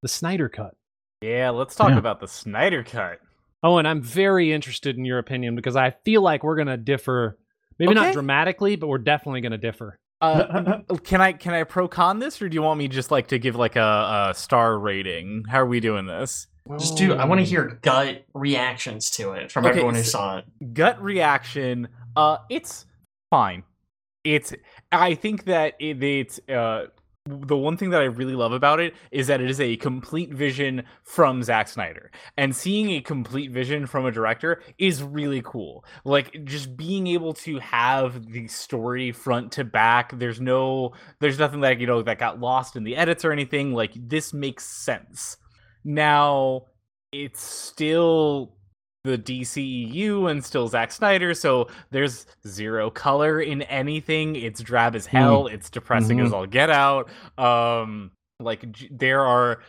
the Snyder Cut. Yeah. Let's talk Yeah. about the Snyder Cut. Oh, and I'm very interested in your opinion because I feel like we're gonna differ. Maybe not dramatically, but we're definitely gonna differ. Uh, *laughs* can I can I pro con this, or do you want me just like to give like a, a star rating? How are we doing this? Just do. I want to hear gut reactions to it from Okay, everyone who saw it. gut reaction uh it's fine it's i think that it, it's uh the one thing that I really love about it is that it is a complete vision from Zack Snyder. And seeing a complete vision from a director is really cool. Like just being able to have the story front to back. There's no there's nothing that you know that got lost in the edits or anything. Like this makes sense. Now it's still the DCEU and still Zack Snyder, so there's zero color in anything. It's drab as hell. It's depressing as all get out. Um, like there are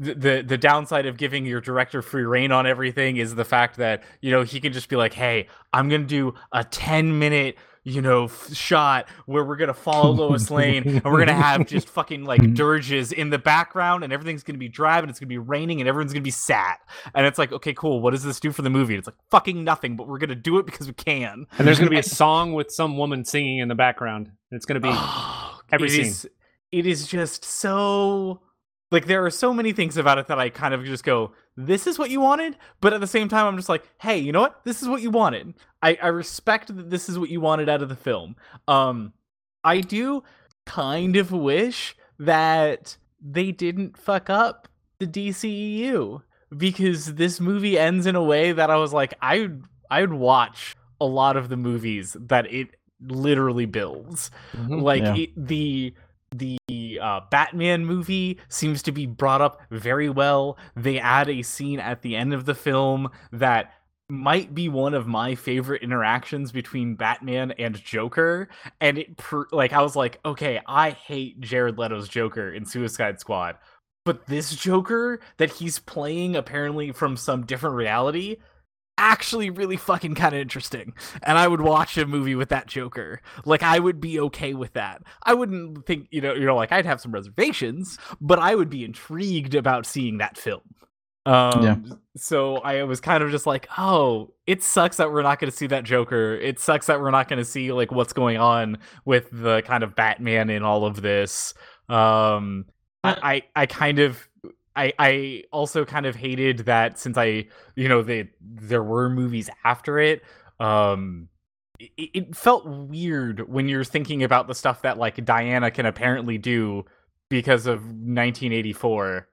the, the the downside of giving your director free reign on everything is the fact that you know he can just be like, "Hey, I'm gonna do a 10 minute." You know, f- shot where we're gonna follow Lois *laughs* Lane and we're gonna have just *laughs* fucking like dirges in the background and everything's gonna be drab and it's gonna be raining and everyone's gonna be sad. And it's like, okay, cool. What does this do for the movie? It's like fucking nothing, but we're gonna do it because we can. And there's going to be a *laughs* song with some woman singing in the background. It's going to be *sighs* every It scene. is- it is just so like there are so many things about it that I kind of just go, this is what you wanted, but at the same time I'm just like, hey, you know what? This is what you wanted. I, I respect that this is what you wanted out of the film. Um I do kind of wish that they didn't fuck up the DCEU because this movie ends in a way that I was like, I would I would watch a lot of the movies that it literally builds. Mhm. Like Yeah. it, the the uh, Batman movie seems to be brought up very well. They add a scene at the end of the film that might be one of my favorite interactions between Batman and Joker. And it pr- like I was like, okay, I hate Jared Leto's Joker in Suicide Squad. But this Joker that he's playing apparently from some different reality actually really fucking kind of interesting. And I would watch a movie with that Joker. Like I would be okay with that. I wouldn't think, you know, you know like I'd have some reservations, but I would be intrigued about seeing that film. Um Yeah. so I was kind of just like, "Oh, it sucks that we're not going to see that Joker. It sucks that we're not going to see like what's going on with the kind of Batman in all of this." Um I I, I kind of I, I also kind of hated that since I you know they there were movies after it um it, it felt weird when you're thinking about the stuff that like Diana can apparently do because of 1984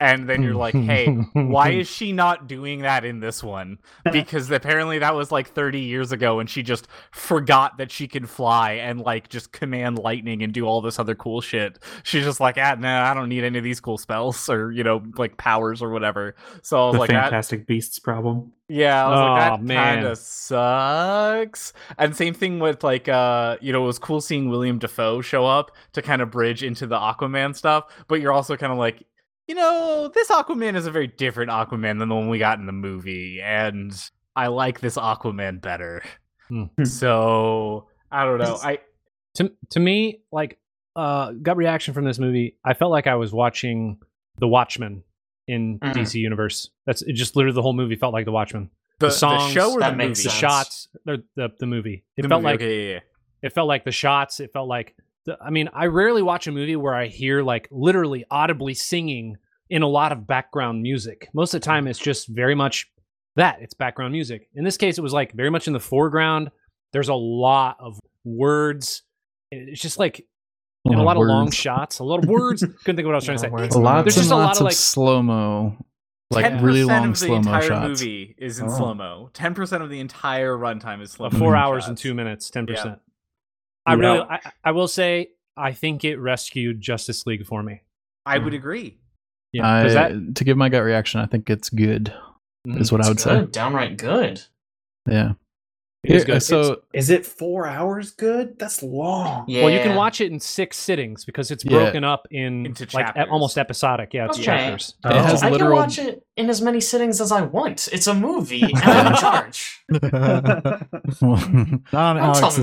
and then you're like hey why is *laughs* she not doing that in this one because apparently that was like 30 years ago and she just forgot that she can fly and like just command lightning and do all this other cool shit she's just like ah nah i don't need any of these cool spells or you know like powers or whatever so i was the like that, Fantastic Beasts problem. yeah, I was like, that man. kind of sucks. And same thing with like, uh, you know, it was cool seeing William Dafoe show up to kind of bridge into the Aquaman stuff. But you're also kind of like, you know, this Aquaman is a very different Aquaman than the one we got in the movie, and I like this Aquaman better. Hmm. So I don't know. I to to me, like uh gut reaction from this movie, I felt like I was watching The Watchmen in Mhm. DC Universe. That's it just literally the whole movie felt like The Watchmen. the, The songs, the show or that the makes movie? The shots, the the, the movie. It The felt movie, like okay, yeah, yeah. it felt like the shots. It felt like the, I mean, I rarely watch a movie where I hear like literally audibly singing in a lot of background music. Most of the time, it's just very much that it's background music. In this case, it was like very much in the foreground. There's a lot of words. It's just like and a lot of long shots, a lot of words. *laughs* Couldn't think of what I was trying to say. Words. Lots There's and just a lot lots of, of, like- slow mo, like 10% really long of the slow mo entire shots. movie is in Oh. slow mo. Ten percent of the entire runtime is slow mo. four hours and two minutes, ten Yeah. percent. I really, I, I will say, I think it rescued Justice League for me. I would hmm. agree. Yeah, I, 'cause that to give my gut reaction, I think it's good. Is hmm. what I would It's say. good, downright good. Yeah. It is Here- good. So Is it four hours good? That's long. Yeah. Well, you can watch it in six sittings because it's Yeah. broken up in Into like e- almost episodic. Yeah, it's Okay. chapters. it has I can watch it in as many sittings as I want. It's a movie, and I'm in *laughs* charge. it *laughs* Not on Don't tell me Alex's what to do.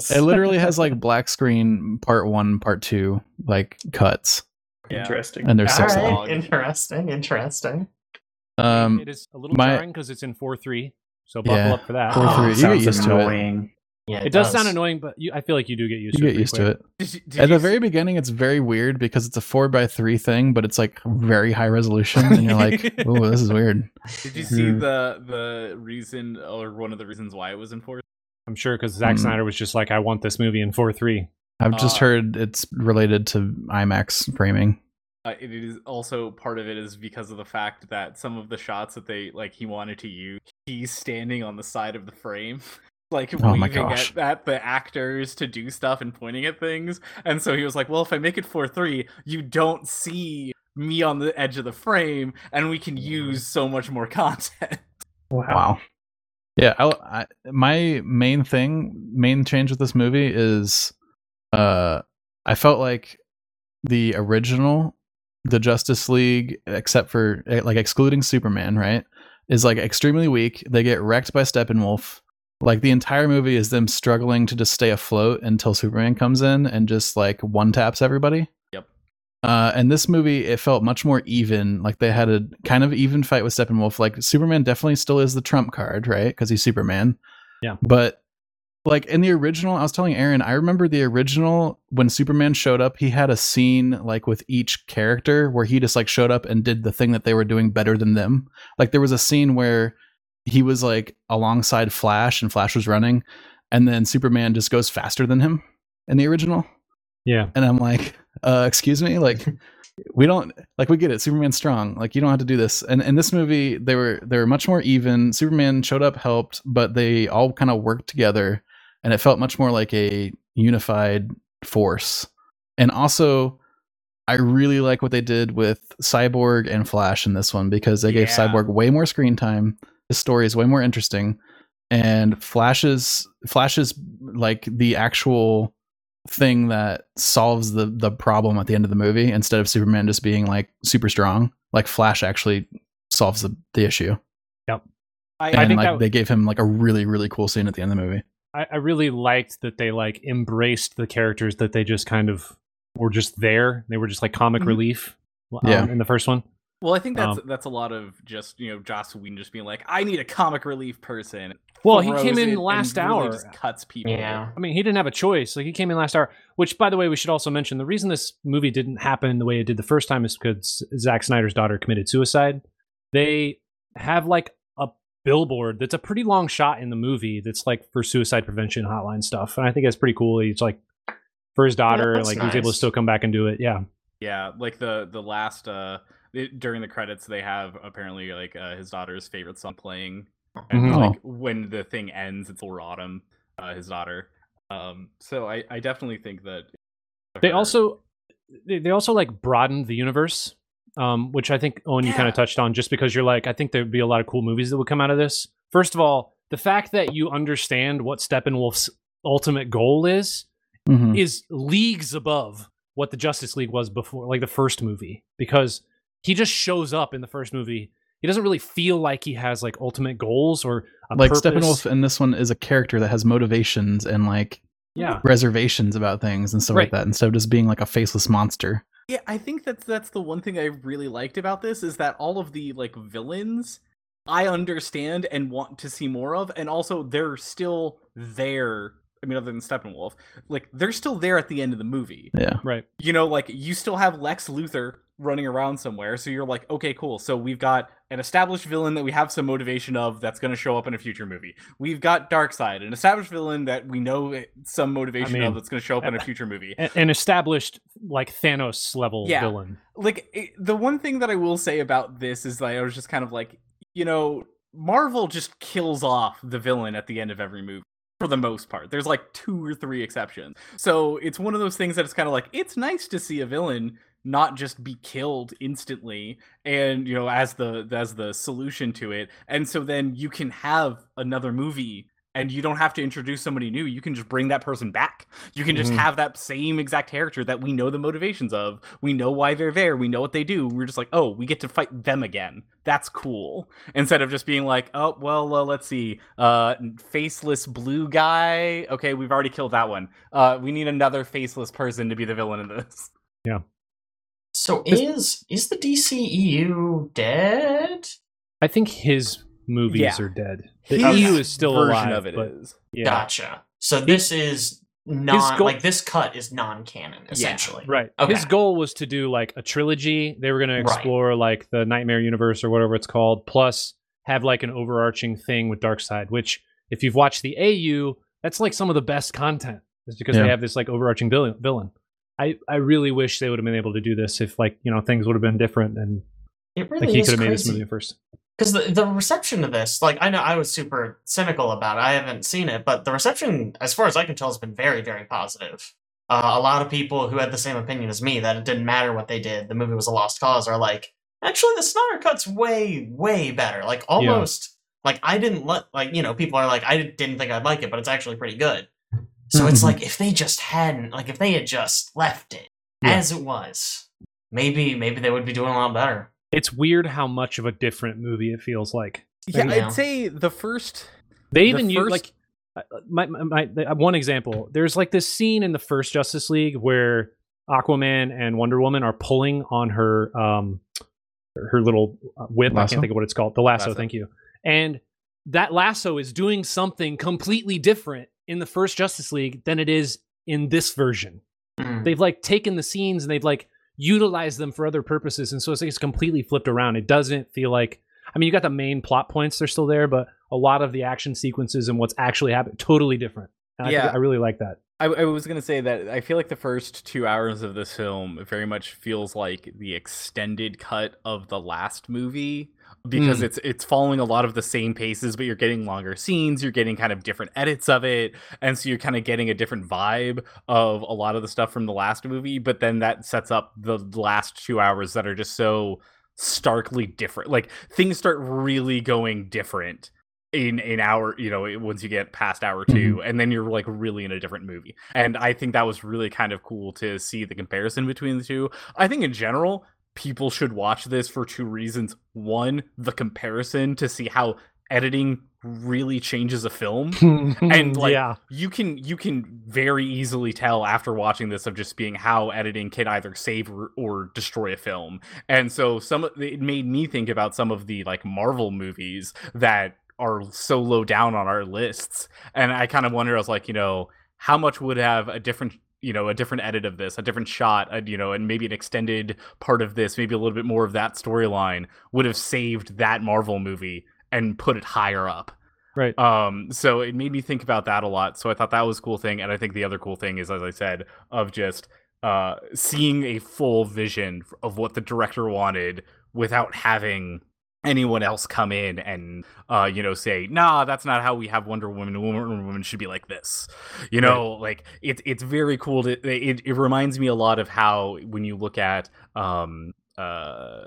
standards. literally has like *laughs* black screen part one, part two, like cuts, Interesting. and there's All six of right, them. interesting, interesting. Um, it is a little my- jarring because it's in four three. So buckle Yeah. up for that. Four, Oh, three. You get sounds used to it. annoying. Yeah, it does, sound annoying, but you, I feel like you do get used You to get it. used to it. Did you, did At you the very beginning, it's very weird because it's a four by three thing, but it's like very high resolution, and you're like, *laughs* "Oh, this is weird." Did you see Hmm. the the reason or one of the reasons why it was enforced? I'm sure because Zack Hmm. Snyder was just like, I want this movie in four three. I've just Uh, heard it's related to IMAX framing. Uh, it is also part of it is because of the fact that some of the shots that they like he wanted to use, he's standing on the side of the frame. *laughs* Like Oh my waving gosh. at, at the actors to do stuff and pointing at things, and so he was like, "Well, if I make it four three, you don't see me on the edge of the frame, and we can use so much more *laughs* content." Wow. Yeah, I, I, my main thing, main change with this movie is, uh, I felt like the original, the Justice League, except for eh, like excluding Superman, right, is like extremely weak. They get wrecked by Steppenwolf. Like the entire movie is them struggling to just stay afloat until Superman comes in and just like one taps everybody. Yep. Uh, and this movie, it felt much more even. Like they had a kind of even fight with Steppenwolf. Like Superman definitely still is the trump card, right? Because he's Superman. Yeah. But like in the original, I was telling Aaron, I remember the original when Superman showed up, he had a scene like with each character where he just like showed up and did the thing that they were doing better than them. Like there was a scene where he was like alongside Flash and Flash was running, and then Superman just goes faster than him in the original. Yeah. And I'm like, uh, excuse me, like *laughs* we don't like we get it. Superman's strong. Like you don't have to do this. And in this movie, they were they were much more even. Superman showed up, helped, but they all kind of worked together, and it felt much more like a unified force. And also, I really like what they did with Cyborg and Flash in this one because they gave Yeah. Cyborg way more screen time. His story is way more interesting, and Flash's Flash's like the actual thing that solves the the problem at the end of the movie instead of Superman just being like super strong. Like Flash actually solves the, the issue, I, and I think like that, they gave him like a really really cool scene at the end of the movie. I, I really liked that they like embraced the characters that they just kind of were just there. They were just like comic Mhm. relief. um, Yeah. In the first one. Well, I think that's Um, that's a lot of just you know Joss Whedon just being like, I need a comic relief person. Well, he came in last and really hour. just cuts people. Yeah. I mean, he didn't have a choice. Like he came in last hour. Which, by the way, we should also mention the reason this movie didn't happen the way it did the first time is because Zack Snyder's daughter committed suicide. They have like a billboard that's a pretty long shot in the movie that's like for suicide prevention hotline stuff, and I think that's pretty cool. He's like for his daughter, that's like he was able to still come back and do it. Yeah, Yeah, like the the last uh it, during the credits they have apparently like uh, his daughter's favorite song playing, and Mhm. like when the thing ends, it's Full Autumn, uh, his daughter. Um, so I I definitely think that they her- also they, they also like broadened the universe um which i think owen you kind of touched on just because you're like i think there'd be a lot of cool movies that would come out of this first of all the fact that you understand what steppenwolf's ultimate goal is Mhm. is leagues above what the justice league was before like the first movie because he just shows up in the first movie he doesn't really feel like he has like ultimate goals or a Like purpose. Steppenwolf in this one is a character that has motivations and like yeah reservations about things and stuff Right. like that instead of just being like a faceless monster. Yeah, I think that's that's the one thing I really liked about this is that all of the like villains I understand and want to see more of, and also they're still there. I mean, other than Steppenwolf, like they're still there at the end of the movie. Yeah. right You know, like you still have Lex Luthor running around somewhere, so you're like, okay, cool. So we've got an established villain that we have some motivation of that's going to show up in a future movie. We've got Darkseid, an established villain that we know some motivation mean, of that's going to show up in a future movie. An established like thanos level Yeah. villain like it, the one thing that I will say about this is that I was just kind of like, you know, Marvel just kills off the villain at the end of every movie for the most part. There's like two or three exceptions. So it's one of those things that it's kind of like it's nice to see a villain not just be killed instantly and you know as the as the solution to it. And so then you can have another movie and you don't have to introduce somebody new. You can just bring that person back. You can just Mhm. have that same exact character that we know the motivations of. We know why they're there. We know what they do. We're just like oh we get to fight them again. That's cool. Instead of just being like oh well uh, let's see. Uh faceless blue guy. Okay we've already killed that one. Uh we need another faceless person to be the villain in this So is is the DCEU dead? I think his movies Yeah. are dead. The His EU is still version alive, of it but is. yeah, Gotcha. So this is non goal- like this cut is non-canon essentially. right. Okay. His goal was to do like a trilogy. They were going to Right. explore like the Knightmare Universe or whatever it's called, plus have like an overarching thing with Darkseid. Which, if you've watched the AU, that's like some of the best content. Is because they have this like overarching villain. villain. I I really wish they would have been able to do this if like you know things would have been different and It really like he could have made this movie first. because the, the reception to this like i know i was super cynical about it i haven't seen it but the reception as far as i can tell has been very very positive uh, a lot of people who had the same opinion as me that it didn't matter what they did the movie was a lost cause are like actually the snyder cut's way way better like almost like I didn't let like you know people are like I didn't think I'd like it, but it's actually pretty good. So it's Mhm. like if they just hadn't like if they had just left it Yeah. as it was, maybe maybe they would be doing a lot better. It's weird how much of a different movie it feels like. Yeah, Yeah. I'd say the first. They The even use like uh, my, my, my uh, one example. There's like this scene in the first Justice League where Aquaman and Wonder Woman are pulling on her um her little uh, whip. I can't think of what it's called. The lasso. Lasso. Thank you. And that lasso is doing something completely different in the first Justice League than it is in this version. Mm. They've like taken the scenes and they've like utilized them for other purposes, and so it's, like, it's completely flipped around. It doesn't feel like. I mean, you got the main plot points; they're still there, but a lot of the action sequences and what's actually happening totally different. And I, Yeah. I really like that. I, I was gonna say that I feel like the first two hours of this film very much feels like the extended cut of the last movie because Mm. it's it's following a lot of the same paces, but you're getting longer scenes, you're getting kind of different edits of it, and so you're kind of getting a different vibe of a lot of the stuff from the last movie. But then that sets up the last two hours that are just so starkly different. Like things start really going different in in hour you know once you get past hour 2 and then you're like really in a different movie and i think that was really kind of cool to see the comparison between the two i think in general people should watch this for two reasons. One the comparison to see how editing really changes a film. *laughs* And, like, yeah, you can you can very easily tell after watching this of just being how editing can either save or, or destroy a film. And so some it made me think about some of the like marvel movies that are so low down on our lists. And i kind of wonder i was like you know how much would have a different you know a different edit of this a different shot uh, you know and maybe an extended part of this maybe a little bit more of that storyline would have saved that marvel movie and put it higher up right. um, so it made me think about that a lot. So I thought that was a cool thing, and I think the other cool thing is, as I said, of just uh, seeing a full vision of what the director wanted without having anyone else come in and uh you know say nah that's not how we have wonder woman wonder woman should be like this you know like it's it's very cool to it, it reminds me a lot of how when you look at um uh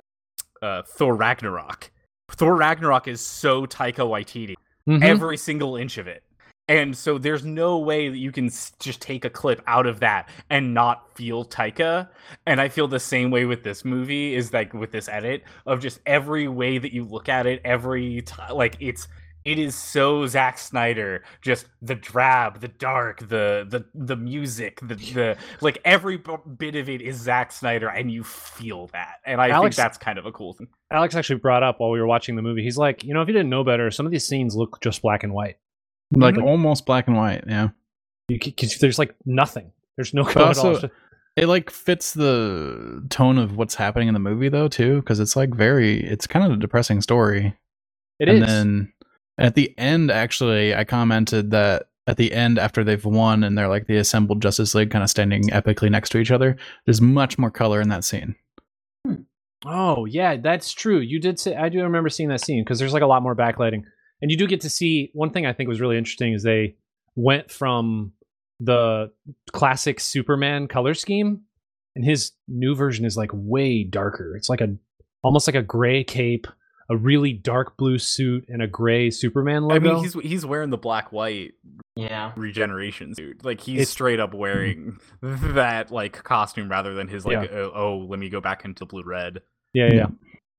uh thor ragnarok thor ragnarok is so taika waititi Mhm. every single inch of it. And so there's no way that you can just take a clip out of that and not feel Taika. And I feel the same way with this movie is like with this edit of just every way that you look at it, every time, like it's it is so Zack Snyder, just the drab, the dark, the the the music, the the like every bit of it is Zack Snyder, and you feel that, and I Alex- think that's kind of a cool thing. Alex actually brought up while we were watching the movie. He's like, you know, if you didn't know better, some of these scenes look just black and white. Like Mhm. almost black and white. Yeah, 'cause there's like nothing. There's no color at all. also- it like fits the tone of what's happening in the movie though too, because it's like very, it's kind of a depressing story. It and is. then at the end, actually, I commented that at the end, after they've won and they're like the assembled Justice League kind of standing epically next to each other, there's much more color in that scene. Oh yeah, that's true. You did say I do remember seeing that scene because there's like a lot more backlighting, and you do get to see one thing I think was really interesting is they went from the classic Superman color scheme, and his new version is like way darker. It's like a almost like a gray cape, a really dark blue suit, and a gray Superman logo. I mean, he's he's wearing the black white Yeah. regeneration suit. Like he's It's- straight up wearing *laughs* that like costume rather than his like Yeah. oh, oh let me go back into blue red. yeah, yeah, yeah.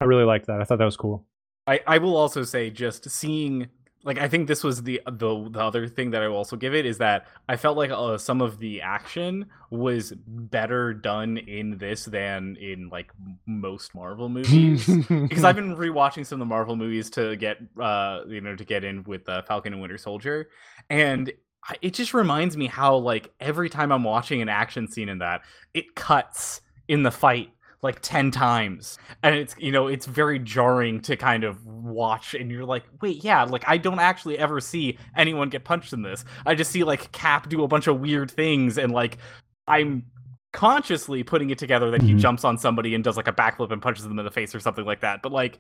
I really like that. I thought that was cool. I I will also say just seeing like I think this was the the the other thing that I will also give it is that I felt like uh, some of the action was better done in this than in like most Marvel movies. *laughs* because I've been rewatching some of the Marvel movies to get uh you know to get in with uh, Falcon and Winter Soldier, and I, it just reminds me how like every time I'm watching an action scene in that, it cuts in the fight like 10 times and it's you know it's very jarring to kind of watch and you're like wait yeah like i don't actually ever see anyone get punched in this i just see like cap do a bunch of weird things and like i'm consciously putting it together that he Mhm. jumps on somebody and does like a backflip and punches them in the face or something like that but like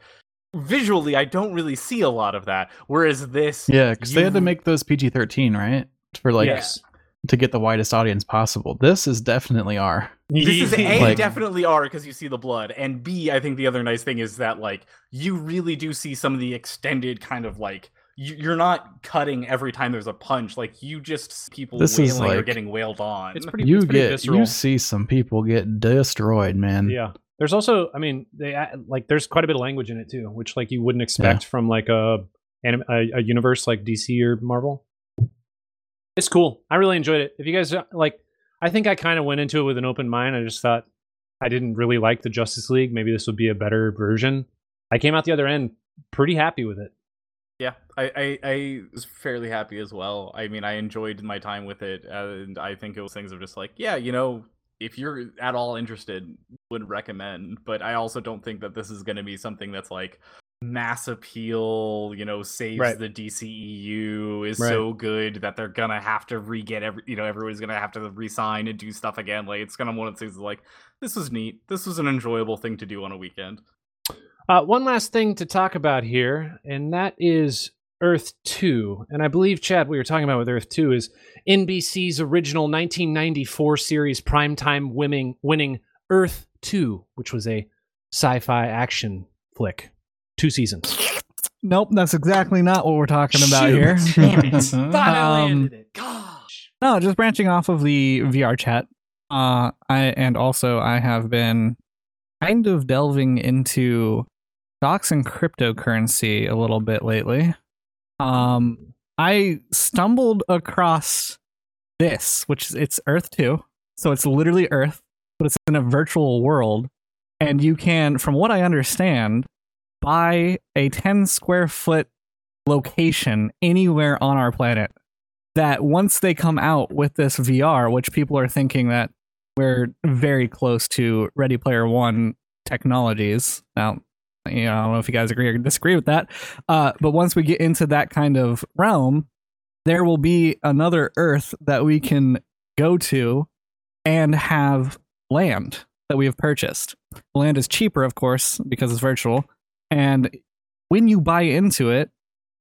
visually i don't really see a lot of that whereas this Yeah, because they had to make those PG 13, right? For like yes. to get the widest audience possible. This is definitely R. This is *laughs* A, Like- definitely R because you see the blood, and B, I think the other nice thing is that like you really do see some of the extended kind of like you, you're not cutting every time there's a punch. Like you just see people This is wailing or getting wailed on. It's pretty. you it's pretty get visceral. you see some people get destroyed, man. Yeah. There's also, I mean, they like there's quite a bit of language in it too, which like you wouldn't expect from like a, anim- a a universe like DC or Marvel. It's cool. I really enjoyed it. If you guys uh, like, I think I kind of went into it with an open mind. I just thought I didn't really like the Justice League. Maybe this would be a better version. I came out the other end pretty happy with it. Yeah, I, I, I was fairly happy as well. I mean, I enjoyed my time with it, and I think it was things of just like, yeah, you know, if you're at all interested, would recommend. But I also don't think that this is going to be something that's like mass appeal. You know, saves Right. the DCEU is Right. so good that they're gonna have to re get every. You know, everybody's gonna have to resign and do stuff again. Like it's gonna one of things like this was neat. This was an enjoyable thing to do on a weekend. Uh, one last thing to talk about here, and that is Earth 2. And I believe, Chad, what you're talking about with Earth 2 is NBC's original 1994 series primetime winning, winning Earth 2, which was a sci fi action flick. Two seasons. Nope, that's exactly not what we're talking about here. *laughs* Damn it. *laughs* Thought I Um, landed it. Gosh. No, just branching off of the VR chat. Uh, I and also I have been kind of delving into stocks and cryptocurrency a little bit lately. Um, I stumbled across this, which is it's Earth Two, so it's literally Earth, but it's in a virtual world, and you can, from what I understand, buy a ten square foot location anywhere on our planet that once they come out with this VR, which people are thinking that we're very close to Ready Player One technologies. Now, you know, I don't know if you guys agree or disagree with that, uh, but once we get into that kind of realm, there will be another Earth that we can go to and have land that we have purchased. Land is cheaper, of course, because it's virtual. And when you buy into it,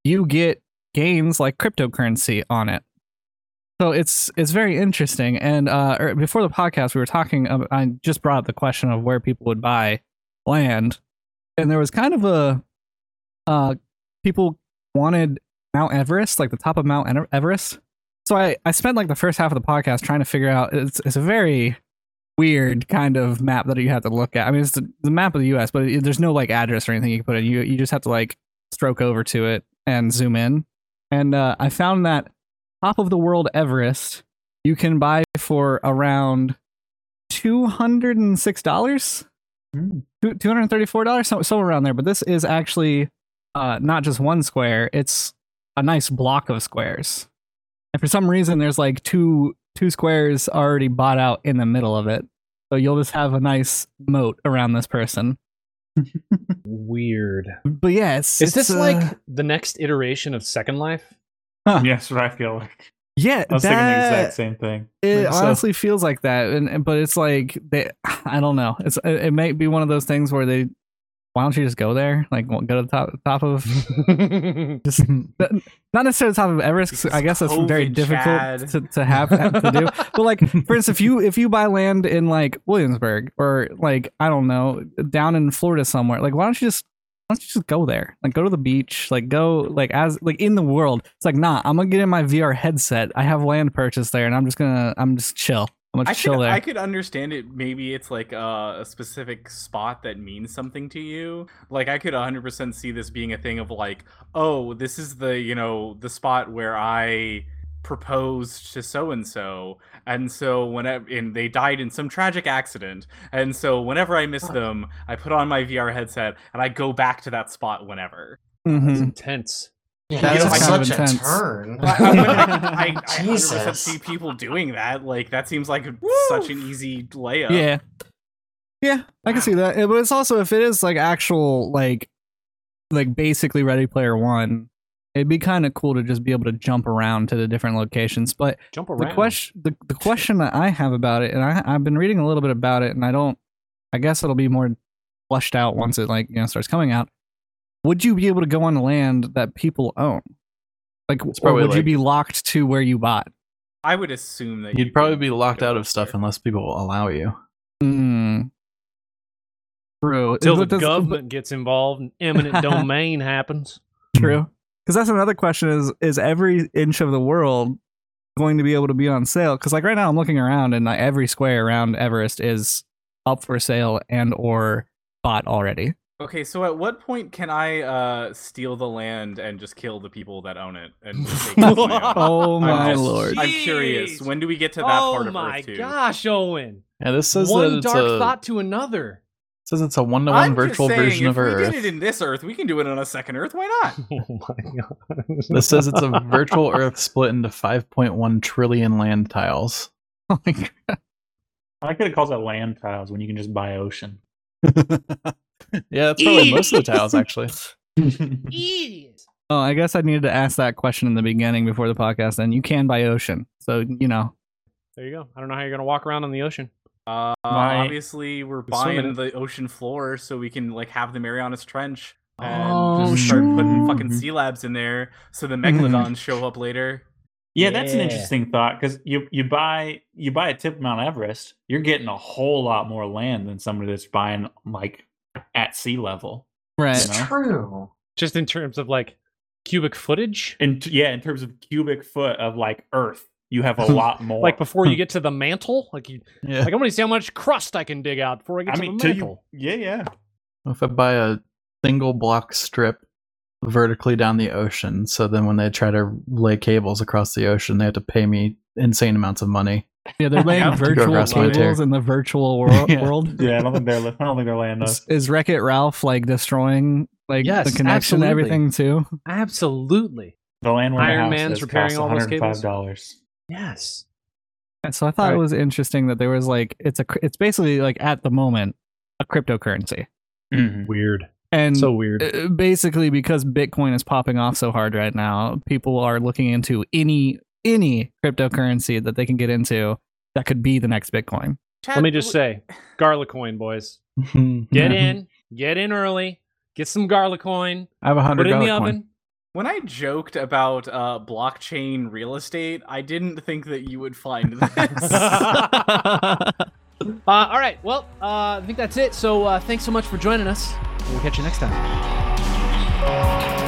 you get gains like cryptocurrency on it. So it's it's very interesting. And uh, er, before the podcast, we were talking. ab- I just brought up the question of where people would buy land, and there was kind of a uh, people wanted Mount Everest, like the top of Mount Everest. So I I spent like the first half of the podcast trying to figure out. It's it's a very weird kind of map that you have to look at. I mean, it's the, the map of the U.S., but it, there's no like address or anything you can put in. You you just have to like stroke over to it and zoom in. And uh, I found that top of the world Everest you can buy for around two hundred and six dollars, Hmm. two hundred thirty four dollars, somewhere around there. But this is actually uh, not just one square; it's a nice block of squares. And for some reason, there's like two two squares already bought out in the middle of it, so you'll just have a nice moat around this person. *laughs* Weird. But yeah, it's, Is this uh, like the next iteration of Second Life? yes, what *laughs* I feel like. yeah? I was thinking the that- exact same thing. It so- honestly feels like that, and, and- but it's like they, *sighs* I don't know. It's it, it may be one of those things where they, why don't you just go there? Like go to the top top of *laughs* just *laughs* not necessarily the top of Everest. I guess that's very difficult to, to have to do. *laughs* But like for instance, if you if you buy land in like Williamsburg or like I don't know down in Florida somewhere, like why don't you just why don't you just go there? Like go to the beach, like go like as like in the world. It's like nah, I'm gonna get in my VR headset. I have land purchased there, and I'm just gonna I'm just chill. I'm gonna I chill could, there. I could understand it. Maybe it's like uh, a specific spot that means something to you. Like I could 100% see this being a thing of like, oh, this is the you know the spot where I proposed to so and so, and so whenever and they died in some tragic accident, and so whenever I miss them, I put on my VR headset and I go back to that spot whenever. That's Mhm. intense. Yeah, That's you know, kind such a turn. *laughs* I, I, would- I, I 100% see people doing that. Like that seems like such an easy layup. Yeah. Yeah, I can see that. Uh, But it's also if it is like actual like like basically Ready Player One, it'd be kind of cool to just be able to jump around to the different locations. But Jump the question the, the question that I have about it, and I I've been reading a little bit about it, and I don't I guess it'll be more flushed out once it like you know starts coming out. Would you be able to go on land that people own? Like, or probably would you be locked to where you bought? I would assume that You'd you probably be locked out of stuff there. unless people allow you. Mm. True. Until the But does- government gets involved and eminent *laughs* domain happens. True. Because that's another question: is is every inch of the world going to be able to be on sale? Because like right now, I'm looking around and like every square around Everest is up for sale and or bought already. Okay, so at what point can I uh steal the land and just kill the people that own it and take it as my? Oh I'm my just- lord! I'm curious. When do we get to that oh part of my Earth too? gosh, Owen! Yeah, this says One it's dark a, thought to another. says it's a one to I'm one virtual saying, version if of we Earth. did it in this Earth, we can do it on a second Earth. Why not? *laughs* Oh my god! This says it's a virtual *laughs* Earth split into 5.1 trillion land tiles. Oh my God. I like that it calls it land tiles when you can just buy ocean. *laughs* yeah, that's probably most of the tiles actually. *laughs* Oh, I guess I needed to ask that question in the beginning before the podcast. And you can buy ocean, so you know. There you go. I don't know how you're gonna walk around on the ocean. Uh, My- obviously, we're We're swimming buying the ocean floor so we can like have the Marianas Trench and Oh, just start putting fucking sea labs in there so the megalodons *laughs* show up later. Yeah, that's an interesting thought because you you buy you buy a tip of Mount Everest, you're getting a whole lot more land than somebody that's buying like at sea level. Right. You know? True. Just in terms of like cubic footage. And yeah, in terms of cubic foot of like Earth, you have a *laughs* lot more. Like before you hmm. get to the mantle, like you, Yeah. like I'm gonna see how much crust I can dig out before I get I to mean, the mantle. you, yeah, yeah. If I buy a single block strip vertically down the ocean, so then when they try to lay cables across the ocean, they have to pay me insane amounts of money. Yeah, they're *laughs* laying Yeah, to go virtual across my tear. cables in the virtual *laughs* world. Yeah. world. Yeah, I don't think they're. I don't think they're laying those. Is, is Wreck It Ralph like destroying like Yes, the connection and absolutely. everything too? Absolutely. The land where Iron Man's repairing costs all those cables? dollars. Yes. And so I thought it was interesting that there was like it's a it's basically like at the moment a cryptocurrency. Mm-hmm. Weird. And So weird. uh, basically because Bitcoin is popping off so hard right now, people are looking into any any cryptocurrency that they can get into that could be the next Bitcoin. Let me just say, Garlicoin, boys. *laughs* Get in, get in early, get some Garlicoin, I have a put hundred it in the dollar coin. When I joked about uh, blockchain real estate, I didn't think that you would find *laughs* this. *laughs* Uh, all right. Well, uh, I think that's it. So uh, thanks so much for joining us. We'll catch you next time.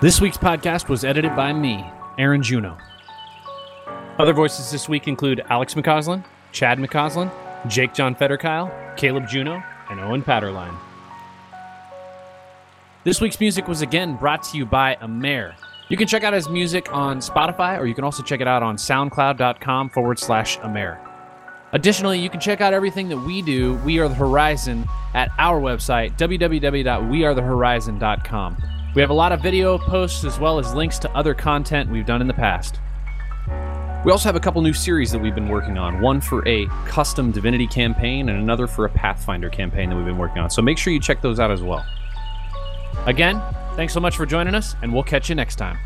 This week's podcast was edited by me, Aaron Juno. Other voices this week include Alex McCausland, Chad McCausland, Jake John Fetterkyle, Caleb Juno, and Owen Patterline. This week's music was again brought to you by Amer. You can check out his music on Spotify, or you can also check it out on soundcloud.com forward slash Amer. Additionally, you can check out everything that we do, We Are the Horizon, at our website, www.wearethehorizon.com. We have a lot of video posts as well as links to other content we've done in the past. We also have a couple new series that we've been working on one for a custom Divinity campaign and another for a Pathfinder campaign that we've been working on. So make sure you check those out as well. Again, thanks so much for joining us, and we'll catch you next time.